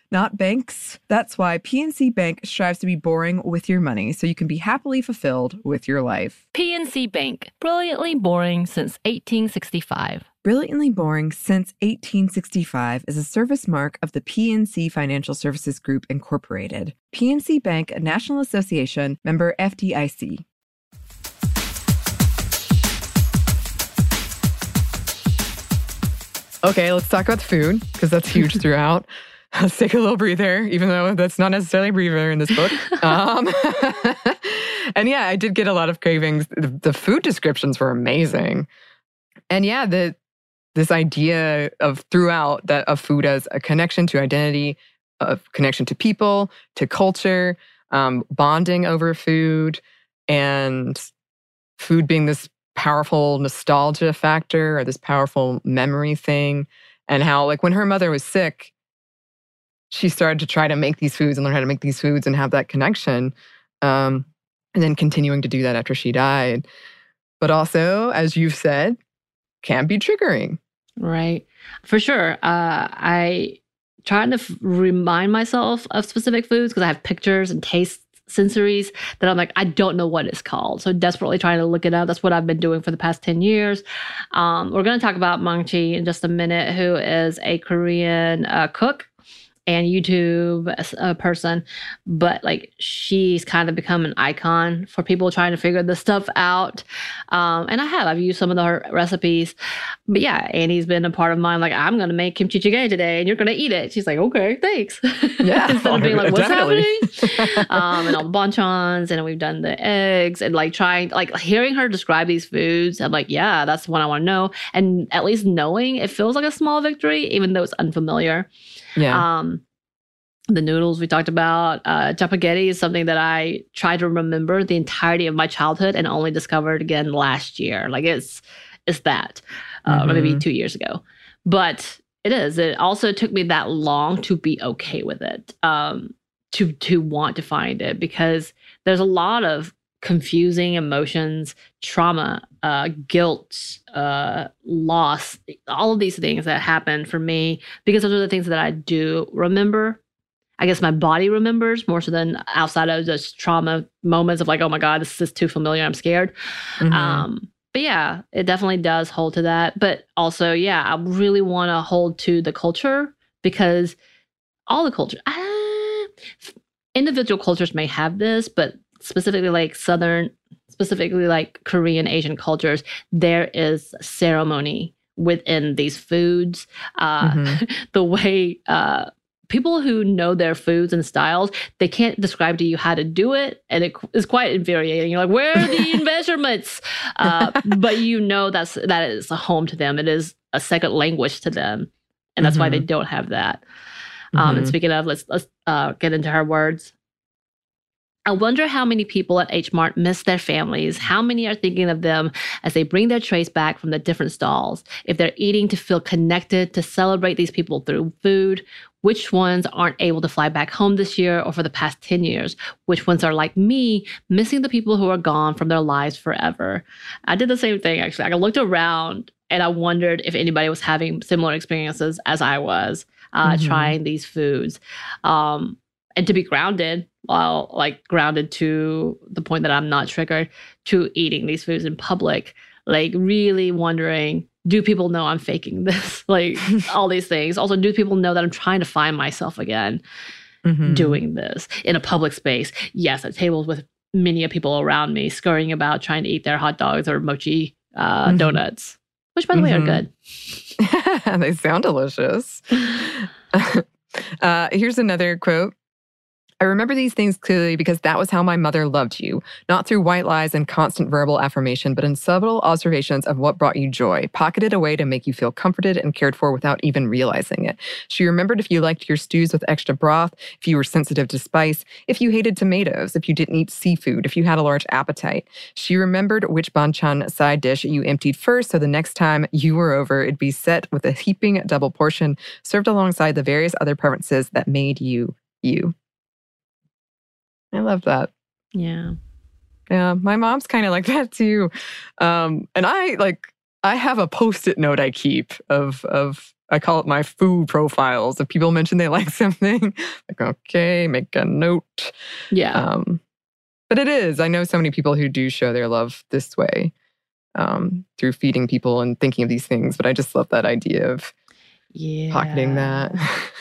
not banks. That's why PNC Bank strives to be boring with your money so you can be happily fulfilled with your life. PNC Bank, brilliantly boring since 1865. Brilliantly Boring Since 1865 is a service mark of the PNC Financial Services Group, Incorporated. PNC Bank, a National Association, member FDIC. Okay, let's talk about food because that's huge (laughs) throughout. Let's (laughs) take a little breather, even though that's not necessarily a breather in this book. (laughs) Um, (laughs) and yeah, I did get a lot of cravings. The, the food descriptions were amazing. And yeah, the this idea of throughout that of food as a connection to identity, of connection to people, to culture, um, bonding over food, and food being this powerful nostalgia factor or this powerful memory thing. And how, like, when her mother was sick, she started to try to make these foods and learn how to make these foods and have that connection. Um, and then continuing to do that after she died. But also, as you've said, can be triggering. Right. For sure. Uh, I try to f- remind myself of specific foods because I have pictures and taste sensories that I'm like, I don't know what it's called. So desperately trying to look it up. That's what I've been doing for the past 10 years. Um, we're going to talk about Maangchi in just a minute, who is a Korean uh, cook and YouTube uh, person, but like she's kind of become an icon for people trying to figure this stuff out. Um, and I have, I've used some of her recipes, but yeah, Annie's been a part of mine. Like, I'm going to make kimchi jjigae today and you're going to eat it. She's like, okay, thanks. (laughs) Yeah. Instead of being like, what's Definitely. happening? um, and all the banchans and we've done the eggs and like trying, like hearing her describe these foods. I'm like, yeah, that's what I want to know. And at least knowing it feels like a small victory, even though it's unfamiliar. Yeah. Um, the noodles we talked about, uh, spaghetti is something that I try to remember the entirety of my childhood and only discovered again last year. Like it's it's that, uh, maybe two years ago, but it is. It also took me that long to be okay with it, um, to to want to find it because there's a lot of confusing emotions, trauma, uh, guilt, uh, loss, all of these things that happen for me because those are the things that I do remember. I guess my body remembers more so than outside of just trauma moments of like, oh my God, this is too familiar. I'm scared. Mhm. Um, but yeah, it definitely does hold to that. But also, yeah, I really want to hold to the culture because all the culture, ah, individual cultures may have this, but specifically like Southern, specifically like Korean, Asian cultures, there is ceremony within these foods. Uh, Mhm. (laughs) the way uh, people who know their foods and styles, they can't describe to you how to do it, and it is quite infuriating. You're like, where are the (laughs) measurements? Uh, but you know that's that is a home to them. It is a second language to them, and that's why they don't have that. Um, and Mhm. speaking of, let's let's uh, get into her words. I wonder how many people at H Mart miss their families. How many are thinking of them as they bring their trays back from the different stalls? If they're eating to feel connected, to celebrate these people through food, which ones aren't able to fly back home this year or for the past 10 years, which ones are like me, missing the people who are gone from their lives forever. I did the same thing actually. I looked around and I wondered if anybody was having similar experiences as I was uh, mm-hmm. trying these foods. Um, and to be grounded, while like grounded to the point that I'm not triggered to eating these foods in public, like really wondering do people know I'm faking (laughs) this? like (laughs) all these things. Also, do people know that I'm trying to find myself again mm-hmm. doing this in a public space? Yes, at tables with many people around me scurrying about trying to eat their hot dogs or mochi uh, mm-hmm. donuts, which by the mm-hmm. way are mm-hmm. good. (laughs) they sound delicious. uh, here's another quote I remember these things clearly because that was how my mother loved you, not through white lies and constant verbal affirmation, but in subtle observations of what brought you joy, pocketed away to make you feel comforted and cared for without even realizing it. She remembered if you liked your stews with extra broth, if you were sensitive to spice, if you hated tomatoes, if you didn't eat seafood, if you had a large appetite. She remembered which banchan side dish you emptied first, so the next time you were over, it'd be set with a heaping double portion served alongside the various other preferences that made you you. I love that. Yeah. Yeah, my mom's kind of like (laughs) that too. Um, and I like I have a post-it note I keep of of I call it my food profiles. If people mention they (laughs) like something, like okay, make a note. Yeah. Um, but it is. I know so many people who do show their love this way um, through feeding people and thinking of these things. But I just love that idea of yeah. pocketing that.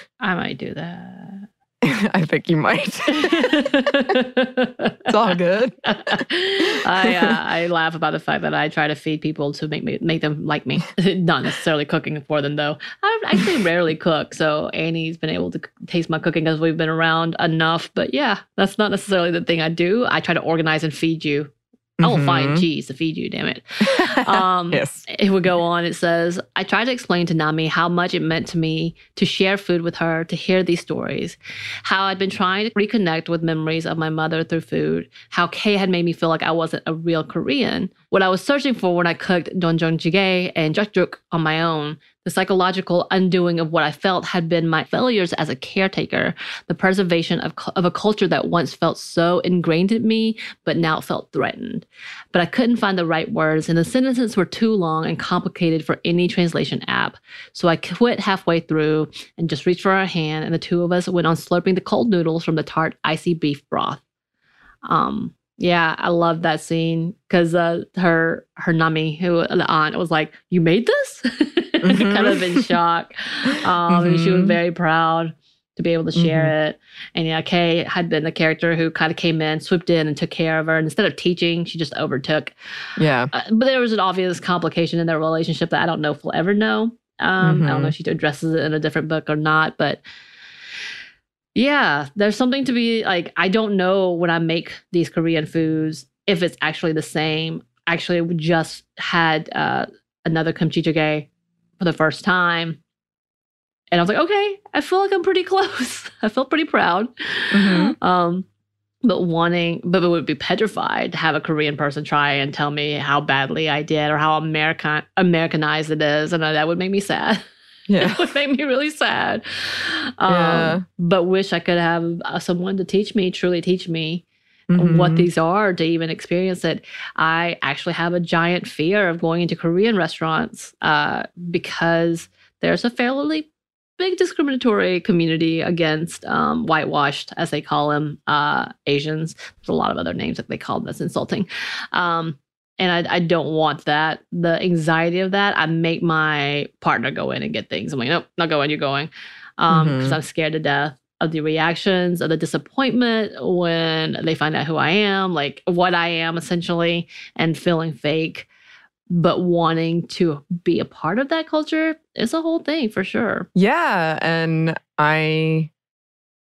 (laughs) I might do that. (laughs) I think you might. (laughs) it's all good. I uh, I laugh about the fact that I try to feed people to make me make them like me. (laughs) Not necessarily cooking for them though. I actually rarely cook, so Annie's been able to taste my cooking as we've been around enough. But yeah, that's not necessarily the thing I do. I try to organize and feed you I will mm-hmm. find cheese to feed you, damn it. (laughs) Um, yes. It would go on. It says, I tried to explain to Nami how much it meant to me to share food with her, to hear these stories, how I'd been trying to reconnect with memories of my mother through food, how Kay had made me feel like I wasn't a real Korean, what I was searching for when I cooked doenjang jjigae and jjajangmyeon on my own, the psychological undoing of what I felt had been my failures as a caretaker, the preservation of, of a culture that once felt so ingrained in me, but now felt threatened. But I couldn't find the right words, and the sentences were too long and complicated for any translation app. So I quit halfway through and just reached for her hand, and the two of us went on slurping the cold noodles from the tart, icy beef broth. Um, yeah, I love that scene because uh, her her nami, who the aunt, was like, "You made this," (laughs) mm-hmm. kind of in shock. Um, mm-hmm. She was mm-hmm. very proud to be able to share mm-hmm. it. And yeah, Kay had been the character who kind of came in, swooped in, and took care of her. And instead of teaching, she just overtook. Yeah. Uh, but there was an obvious complication in their relationship that I don't know if we'll ever know. Um, I don't know if mm-hmm. she addresses it in a different book or not, but yeah, there's something to be like, I don't know when I make these Korean foods if it's actually the same. Actually, we just had uh, another kimchi jjigae for the first time. And I was like, okay, I feel like I'm pretty (laughs) close. I felt pretty proud. Mm-hmm. Um, but wanting, but it would be petrified to have a Korean person try and tell me how badly I did or how American Americanized it is, and that would make me sad. (laughs) Yeah. (laughs) it would make me really sad. Um, yeah. But wish I could have uh, someone to teach me, truly teach me mm-hmm. what these are to even experience it. I actually have a giant fear of going into Korean restaurants uh, because there's a fairly big discriminatory community against um, whitewashed, as they call them, uh, Asians. There's a lot of other names that they call them that's insulting. Um, and I, I, don't want that. The anxiety of that, I make my partner go in and get things. I'm like, nope, not going. You're going, because um, mm-hmm. I'm scared to death of the reactions, of the disappointment when they find out who I am, like what I am essentially, and feeling fake. But wanting to be a part of that culture is a whole thing for sure. Yeah, and I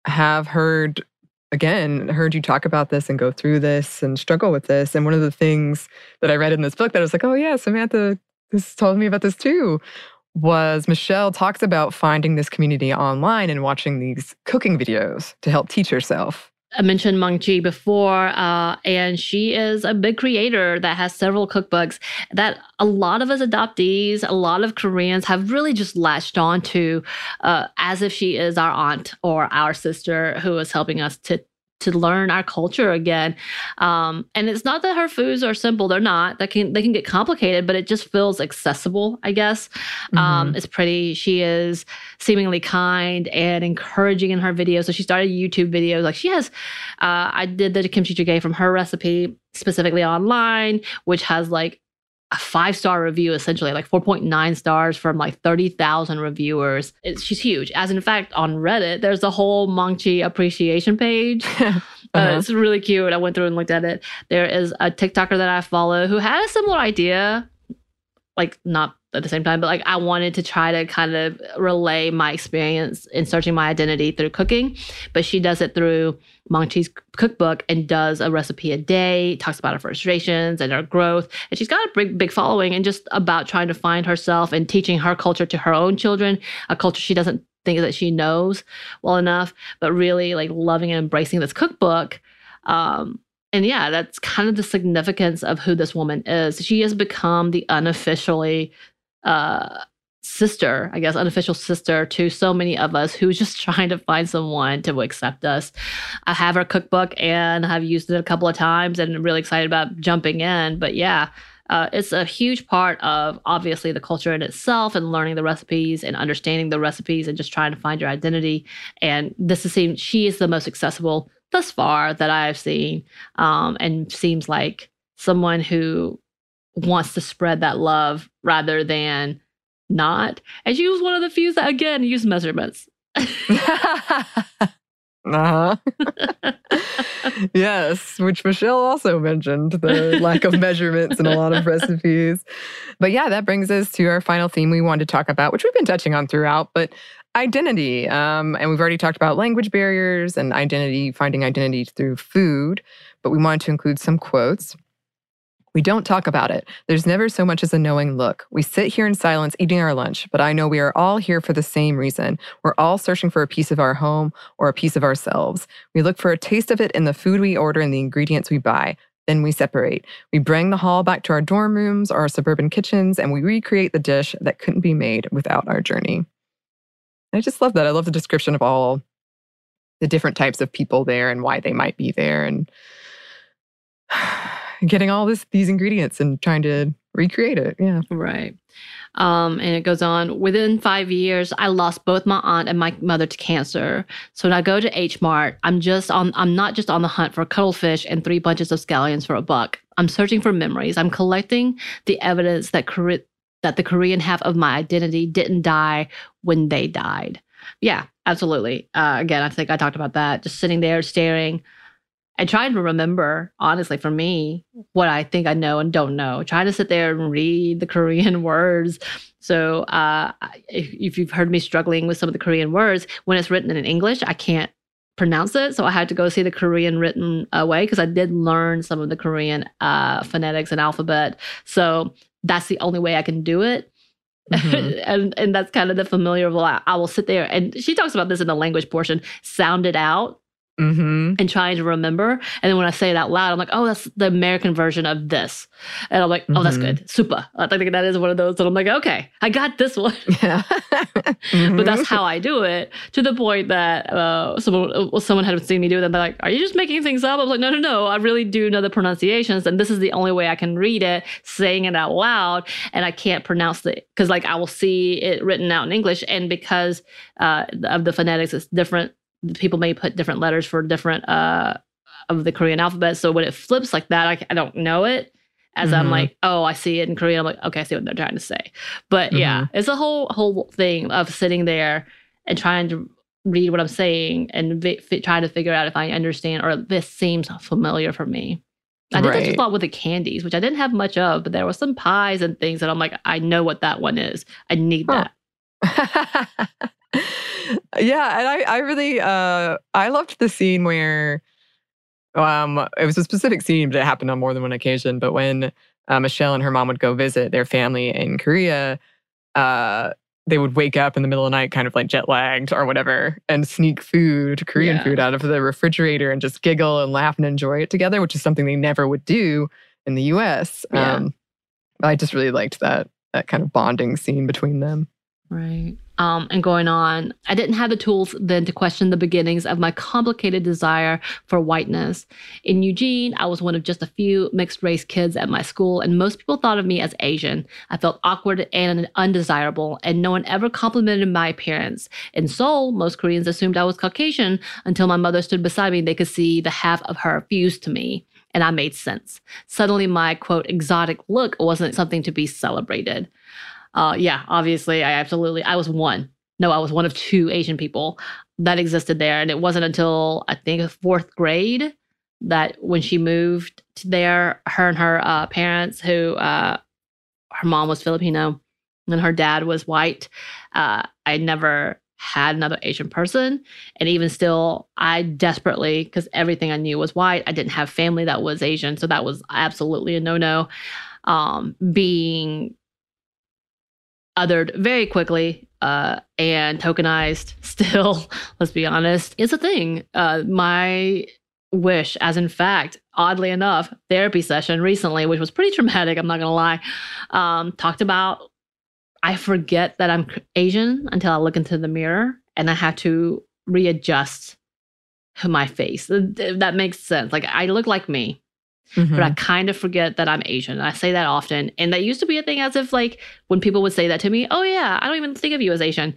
have heard again heard you talk about this and go through this and struggle with this. And one of the things that i read in this book that I was like oh yeah samantha this told me about this too was michelle talks about finding this community online and watching these cooking videos to help teach herself I mentioned Maangchi before, uh, and she is a big creator that has several cookbooks that a lot of us adoptees, a lot of Koreans have really just latched on to uh, as if she is our aunt or our sister who is helping us to to learn our culture again. Um, and it's not that her foods are simple; they're not. That can they can get complicated, but it just feels accessible. I guess um, mm-hmm. um, it's pretty. She is seemingly kind and encouraging in her videos. So she started YouTube videos. Like she has, uh, I did the kimchi jjigae from her recipe specifically online, which has like a five star review, essentially like 4.9 stars from like 30,000 reviewers. It's, she's huge. As in fact, on Reddit, there's a whole Maangchi appreciation page. (laughs) uh, uh-huh. it's really cute. I went through and looked at it. There is a TikToker that I follow who had a similar idea, like not at the same time, but like I wanted to try to kind of relay my experience in searching my identity through cooking. But she does it through Maangchi's cookbook and does a recipe a day, talks about her frustrations and her growth. And she's got a big, big following and just about trying to find herself and teaching her culture to her own children, a culture she doesn't think that she knows well enough, but really like loving and embracing this cookbook. Um, and yeah, that's kind of the significance of who this woman is. She has become the unofficially uh, sister, I guess, unofficial sister to so many of us who's just (laughs) trying to find someone to accept us. I have her cookbook and I've used it a couple of times and I'm really excited about jumping in. But yeah, uh, it's a huge part of obviously the culture in itself and learning the recipes and understanding the recipes and just trying to find your identity. And this is she is the most accessible thus far that I've seen, um, and seems like someone who wants to spread that love rather than not. And she was one of the few that again used measurements. (laughs) Uh-huh. (laughs) yes, which Michelle also mentioned the lack of measurements in a lot of (laughs) recipes. But yeah, that brings us to our final theme we wanted to talk about, which we've been touching on throughout, but identity. Um, and we've already talked about language barriers and identity, finding identity through food, but we wanted to include some quotes. We don't talk about it. There's never so much as a knowing look. We sit here in silence eating our lunch, but I know we are all here for the same reason. We're all searching for a piece of our home or a piece of ourselves. We look for a taste of it in the food we order and the ingredients we buy. Then we separate. We bring the hall back to our dorm rooms or our suburban kitchens, and we recreate the dish that couldn't be made without our journey. I just love that. I love the description of all the different types of people there and why they might be there. And (sighs) getting all this these ingredients and trying to recreate it. Yeah. Right. Um, and it goes on. Within five years, I lost both my aunt and my mother to cancer. So when I go to H Mart, I'm just on. I'm not just on the hunt for cuttlefish and three bunches of scallions for a buck. I'm searching for memories. I'm collecting the evidence that that the Korean half of my identity didn't die when they died. Yeah, absolutely. Uh, again, I think I talked about that. Just sitting there staring and trying to remember, honestly, for me, what I think I know and don't know. Trying to sit there and read the (laughs) Korean words. So, uh, if, if you've heard me struggling with some of the Korean words, when it's written in English, I can't pronounce it. So I had to go see the Korean written uh, way because I did learn some of the Korean uh, phonetics and alphabet. So that's the only way I can do it. Mm-hmm. (laughs) and and that's kind of the familiar. I, I will sit there and she talks about this in the language portion. Sound it out Mm-hmm. and trying to remember. And then when I say it out loud, I'm like, oh, that's the American version of this. And I'm like, oh, mm-hmm. that's good. Super. I think that is one of those that I'm like, okay, I got this one. (laughs) Yeah. mm-hmm. (laughs) But that's how I do it to the point that uh, someone, uh, someone had seen me do it and they're like, are you just making things up? I was like, no, no, no. I really do know the pronunciations. And this is the only way I can read it, saying it out loud. And I can't pronounce it because like I will see it written out in English. And because uh, of the phonetics, it's different people may put different letters for different uh of the Korean alphabet. So when it flips like that, I, I don't know it. As mm-hmm. I'm like, oh, I see it in Korean. I'm like, okay, I see what they're trying to say. But mm-hmm. yeah, it's a whole whole thing of sitting there and trying to read what I'm saying and vi- trying to figure out if I understand or this seems familiar for me. I did right. that just a lot with the candies, which I didn't have much of, but there were some pies and things that I'm like, I know what that one is. I need huh. that. (laughs) yeah, and I, I really, uh, I loved the scene where, um, it was a specific scene, but it happened on more than one occasion. But when uh, Michelle and her mom would go visit their family in Korea, uh, they would wake up in the middle of the night, kind of like jet lagged or whatever, and sneak food, Korean Yeah. food, out of the refrigerator and just giggle and laugh and enjoy it together, which is something they never would do in the US. Yeah. Um, I just really liked that that kind of bonding scene between them. Right. Um, and going on, I didn't have the tools then to question the beginnings of my complicated desire for whiteness. In Eugene, I was one of just a few mixed race kids at my school, and most people thought of me as Asian. I felt awkward and undesirable, and no one ever complimented my appearance. In Seoul, most Koreans assumed I was Caucasian until my mother stood beside me. and They could see the half of her fused to me, and I made sense. Suddenly, my quote, exotic look wasn't something to be celebrated uh, yeah, obviously, I absolutely, I was one. No, I was one of two Asian people that existed there. And it wasn't until I think fourth grade that when she moved there, her and her uh, parents, who uh, her mom was Filipino and her dad was white, uh, I never had another Asian person. And even still, I desperately, because everything I knew was white, I didn't have family that was Asian. So that was absolutely a no no. Um, being othered very quickly uh, and tokenized (laughs) still let's be honest is a thing. Uh, my wish as in fact oddly enough therapy session recently which was pretty traumatic i'm not gonna lie um, talked about i forget that i'm asian until i look into the mirror and i have to readjust my face. That makes sense. Like i look like me Mm-hmm. but I kind of forget that I'm Asian. And I say that often. And that used to be a thing as if like when people would say that to me, oh yeah, I don't even think of you as Asian.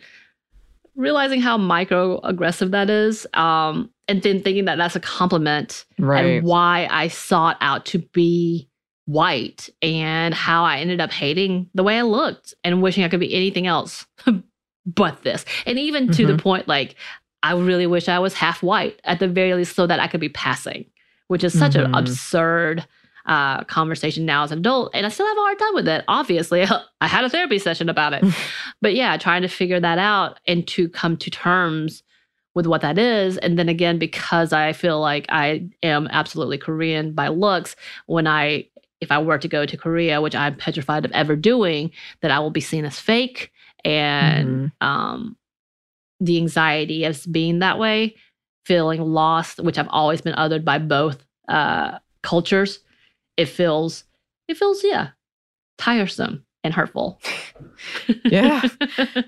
Realizing how microaggressive that is, um, and then thinking that that's a compliment right. and why I sought out to be white and how I ended up hating the way I looked and wishing I could be anything else (laughs) but this. And even to the Mhm. point like I really wish I was half white at the very least so that I could be passing, which is such an Mhm. absurd uh, conversation now as an adult. And I still have a hard time with it. Obviously, (laughs) I had a therapy session about it. (laughs) but yeah, trying to figure that out and to come to terms with what that is. And then again, because I feel like I am absolutely Korean by looks, when I if I were to go to Korea, which I'm petrified of ever doing, that I will be seen as fake and um the anxiety of being that way, feeling lost, which I've always been othered by both uh cultures, it feels it feels, yeah, tiresome and hurtful. (laughs) Yeah.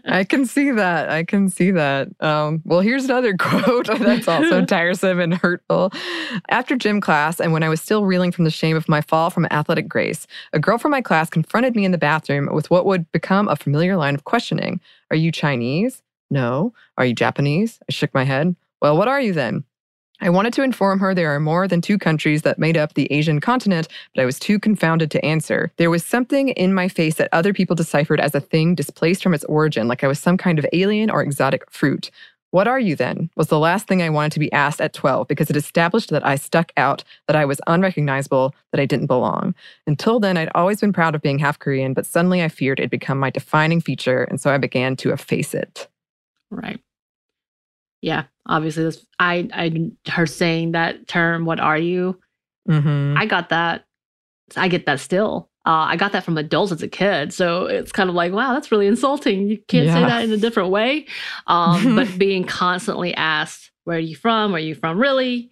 I can see that. I can see that. Um, well, here's another (laughs) quote that's also (laughs) tiresome and hurtful. After gym class, and when I was still reeling from the shame of my fall from athletic grace, a girl from my class confronted me in the bathroom with what would become a familiar line of questioning Are you Chinese? No. Are you Japanese? I shook my head. Well, what are you then? I wanted to inform her there are more than two countries that made up the Asian continent, but I was too confounded to answer. There was something in my face that other people deciphered as a thing displaced from its origin, like I was some kind of alien or exotic fruit. What are you then? was the last thing I wanted to be asked at 12 because it established that I stuck out, that I was unrecognizable, that I didn't belong. Until then, I'd always been proud of being half Korean, but suddenly I feared it'd become my defining feature, and so I began to efface it. Right. Yeah. Obviously, this I I her saying that term. What are you? Mm-hmm. I got that. I get that still. Uh, I got that from adults as a kid, so it's kind of like, wow, that's really insulting. You can't say that in a different way. Um, (laughs) but being constantly asked, "Where are you from? Where are you from? Really?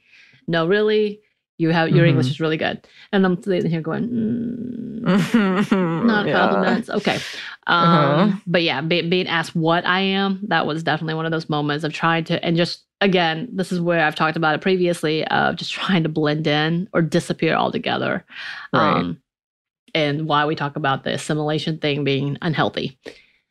No, really. You have your English Mhm. is really good." And I'm sitting here going, mm, (laughs) not Yeah. compliments. Okay. Um, Uh-huh. But yeah, be, being asked what I am, that was definitely one of those moments of trying to, and just again, this is where I've talked about it previously of just trying to blend in or disappear altogether. Right. Um, and why we talk about the assimilation thing being unhealthy.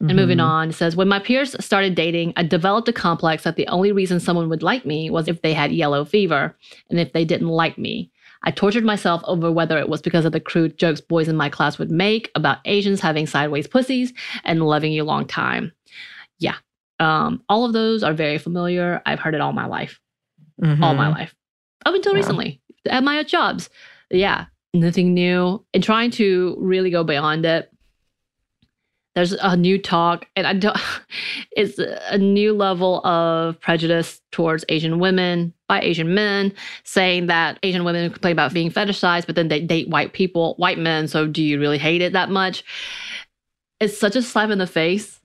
And moving on, it says, When my peers started dating, I developed a complex that the only reason someone would like me was if they had yellow fever and if they didn't like me. I tortured myself over whether it was because of the crude jokes boys in my class would make about Asians having sideways pussies and loving you long time. Yeah. Um, all of those are very familiar. I've heard it all my life, all my Mhm. life, up until recently at my jobs. Yeah, nothing new. And trying to really go beyond it. There's a new talk, and I don't. (laughs) It's a new level of prejudice towards Asian women by Asian men, saying that Asian women complain about being fetishized, but then they date white people, white men. So, do you really hate it that much? It's such a slap in the face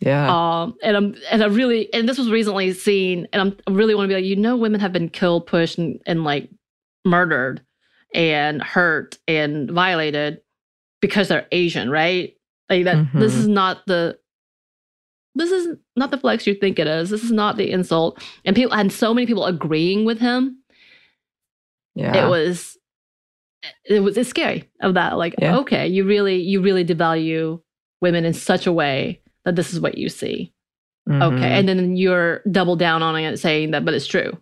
Yeah. Um, and I'm and I really and this was recently seen, and I'm I really want to be like, you know, women have been killed, pushed, and, and like murdered and hurt and violated because they're Asian, right? Like that. This Mhm. is not the. This is not the flex you think it is. This is not the insult. And people and so many people agreeing with him. yeah. It was. It was it's scary of that. Like, Yeah. okay, you really you really devalue women in such a way that this is what you see. Mhm. Okay. And then you're double down on it saying that, but it's true.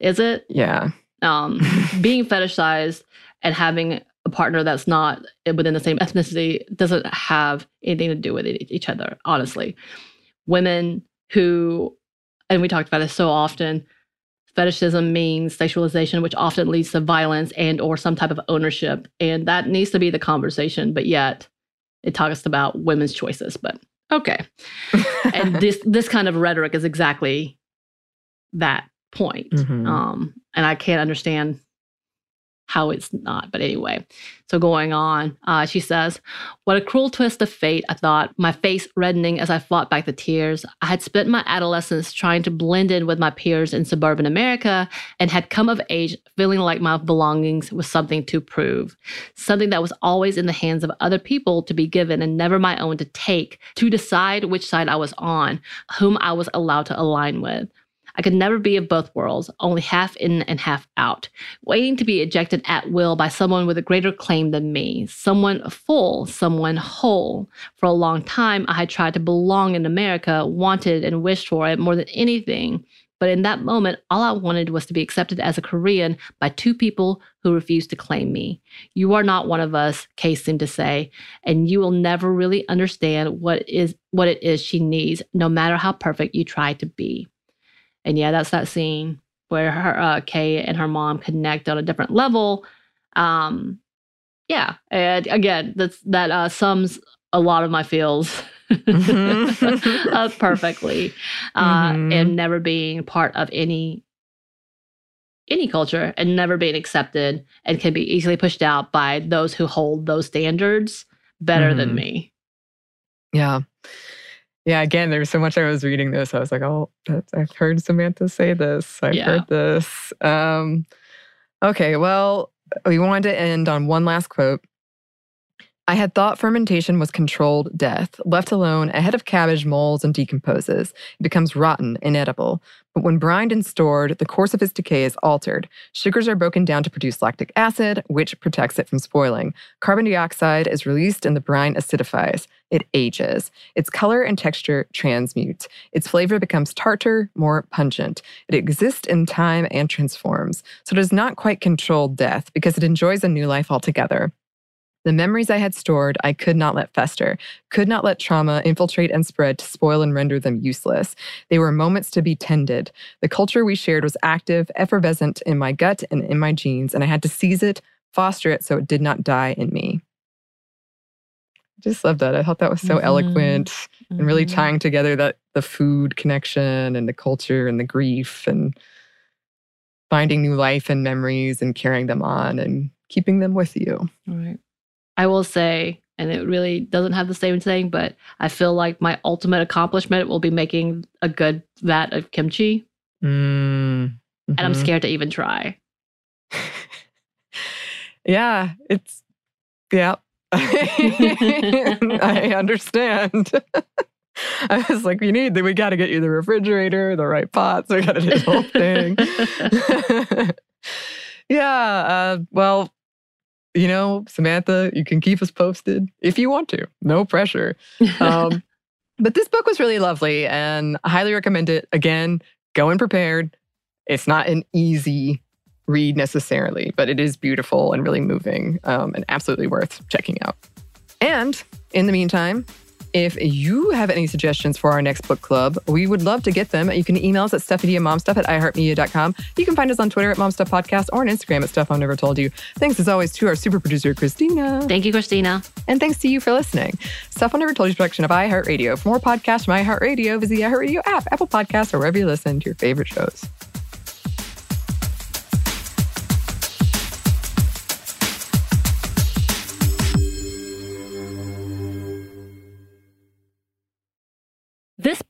Is it? yeah. Um, (laughs) being fetishized and having a partner that's not within the same ethnicity doesn't have anything to do with each other, honestly. Women who, and we talked about this so often, fetishism means sexualization, which often leads to violence and or some type of ownership. And that needs to be the conversation, but yet it talks about women's choices. But okay (laughs) and this this kind of rhetoric is exactly that point. Mhm. Um, and I can't understand how it's not. But anyway, so going on, uh, she says, What a cruel twist of fate, I thought, my face reddening as I fought back the tears. I had spent my adolescence trying to blend in with my peers in suburban America and had come of age feeling like my belongings was something to prove, something that was always in the hands of other people to be given and never my own to take, to decide which side I was on, whom I was allowed to align with. I could never be of both worlds, only half in and half out, waiting to be ejected at will by someone with a greater claim than me, someone full, someone whole. For a long time, I had tried to belong in America, wanted and wished for it more than anything. But in that moment, all I wanted was to be accepted as a Korean by two people who refused to claim me. You are not one of us, Kay seemed to say, and you will never really understand what is what it is she needs, no matter how perfect you try to be. And yeah, that's that scene where her uh, Kay and her mom connect on a different level. Um, yeah, and again, that's that uh, sums a lot of my feels (laughs) Mhm. uh, perfectly, uh, Mhm. and never being part of any any culture and never being accepted and can be easily pushed out by those who hold those standards better than Mhm. me. Yeah. Yeah. Again, there's so much I was reading this. I was like, oh, that's, I've heard Samantha say this. I've Yeah. heard this. Um, okay. Well, we wanted to end on one last quote. I had thought fermentation was controlled death. Left alone, a head of cabbage molds and decomposes. It becomes rotten, inedible. But when brined and stored, the course of its decay is altered. Sugars are broken down to produce lactic acid, which protects it from spoiling. Carbon dioxide is released and the brine acidifies. It ages. Its color and texture transmute. Its flavor becomes tartar, more pungent. It exists in time and transforms. So it does not quite control death because it enjoys a new life altogether. The memories I had stored, I could not let fester, could not let trauma infiltrate and spread to spoil and render them useless. They were moments to be tended. The culture we shared was active, effervescent in my gut and in my genes, and I had to seize it, foster it so it did not die in me. I just love that. I thought that was so Mhm. eloquent and really Mhm. tying together that the food connection and the culture and the grief and finding new life and memories and carrying them on and keeping them with you. Right. I will say, and it really doesn't have the same thing, but I feel like my ultimate accomplishment will be making a good vat of kimchi, Mm. and I'm scared to even try. (laughs) Yeah, it's yeah. (laughs) I understand. (laughs) I was like, we need we got to get you the refrigerator, the right pots. We got to do the whole thing. yeah. Uh, well, you know, Samantha, you can keep us posted if you want to. No pressure. Um, (laughs) but this book was really lovely, and I highly recommend it. Again, go in prepared. It's not an easy read necessarily, but it is beautiful and really moving um, and absolutely worth checking out. And in the meantime, if you have any suggestions for our next book club, we would love to get them. You can email us at stuffmediamomstuff at iheartmedia.com. You can find us on Twitter at momstuffpodcast or on Instagram at stuff mom never told you. Thanks as always to our super producer, Christina. Thank you, Christina. And thanks to you for listening. Stuff Mom Never Told You is a production of iHeartRadio. For more podcasts from iHeartRadio, visit the iHeartRadio app, Apple Podcasts, or wherever you listen to your favorite shows.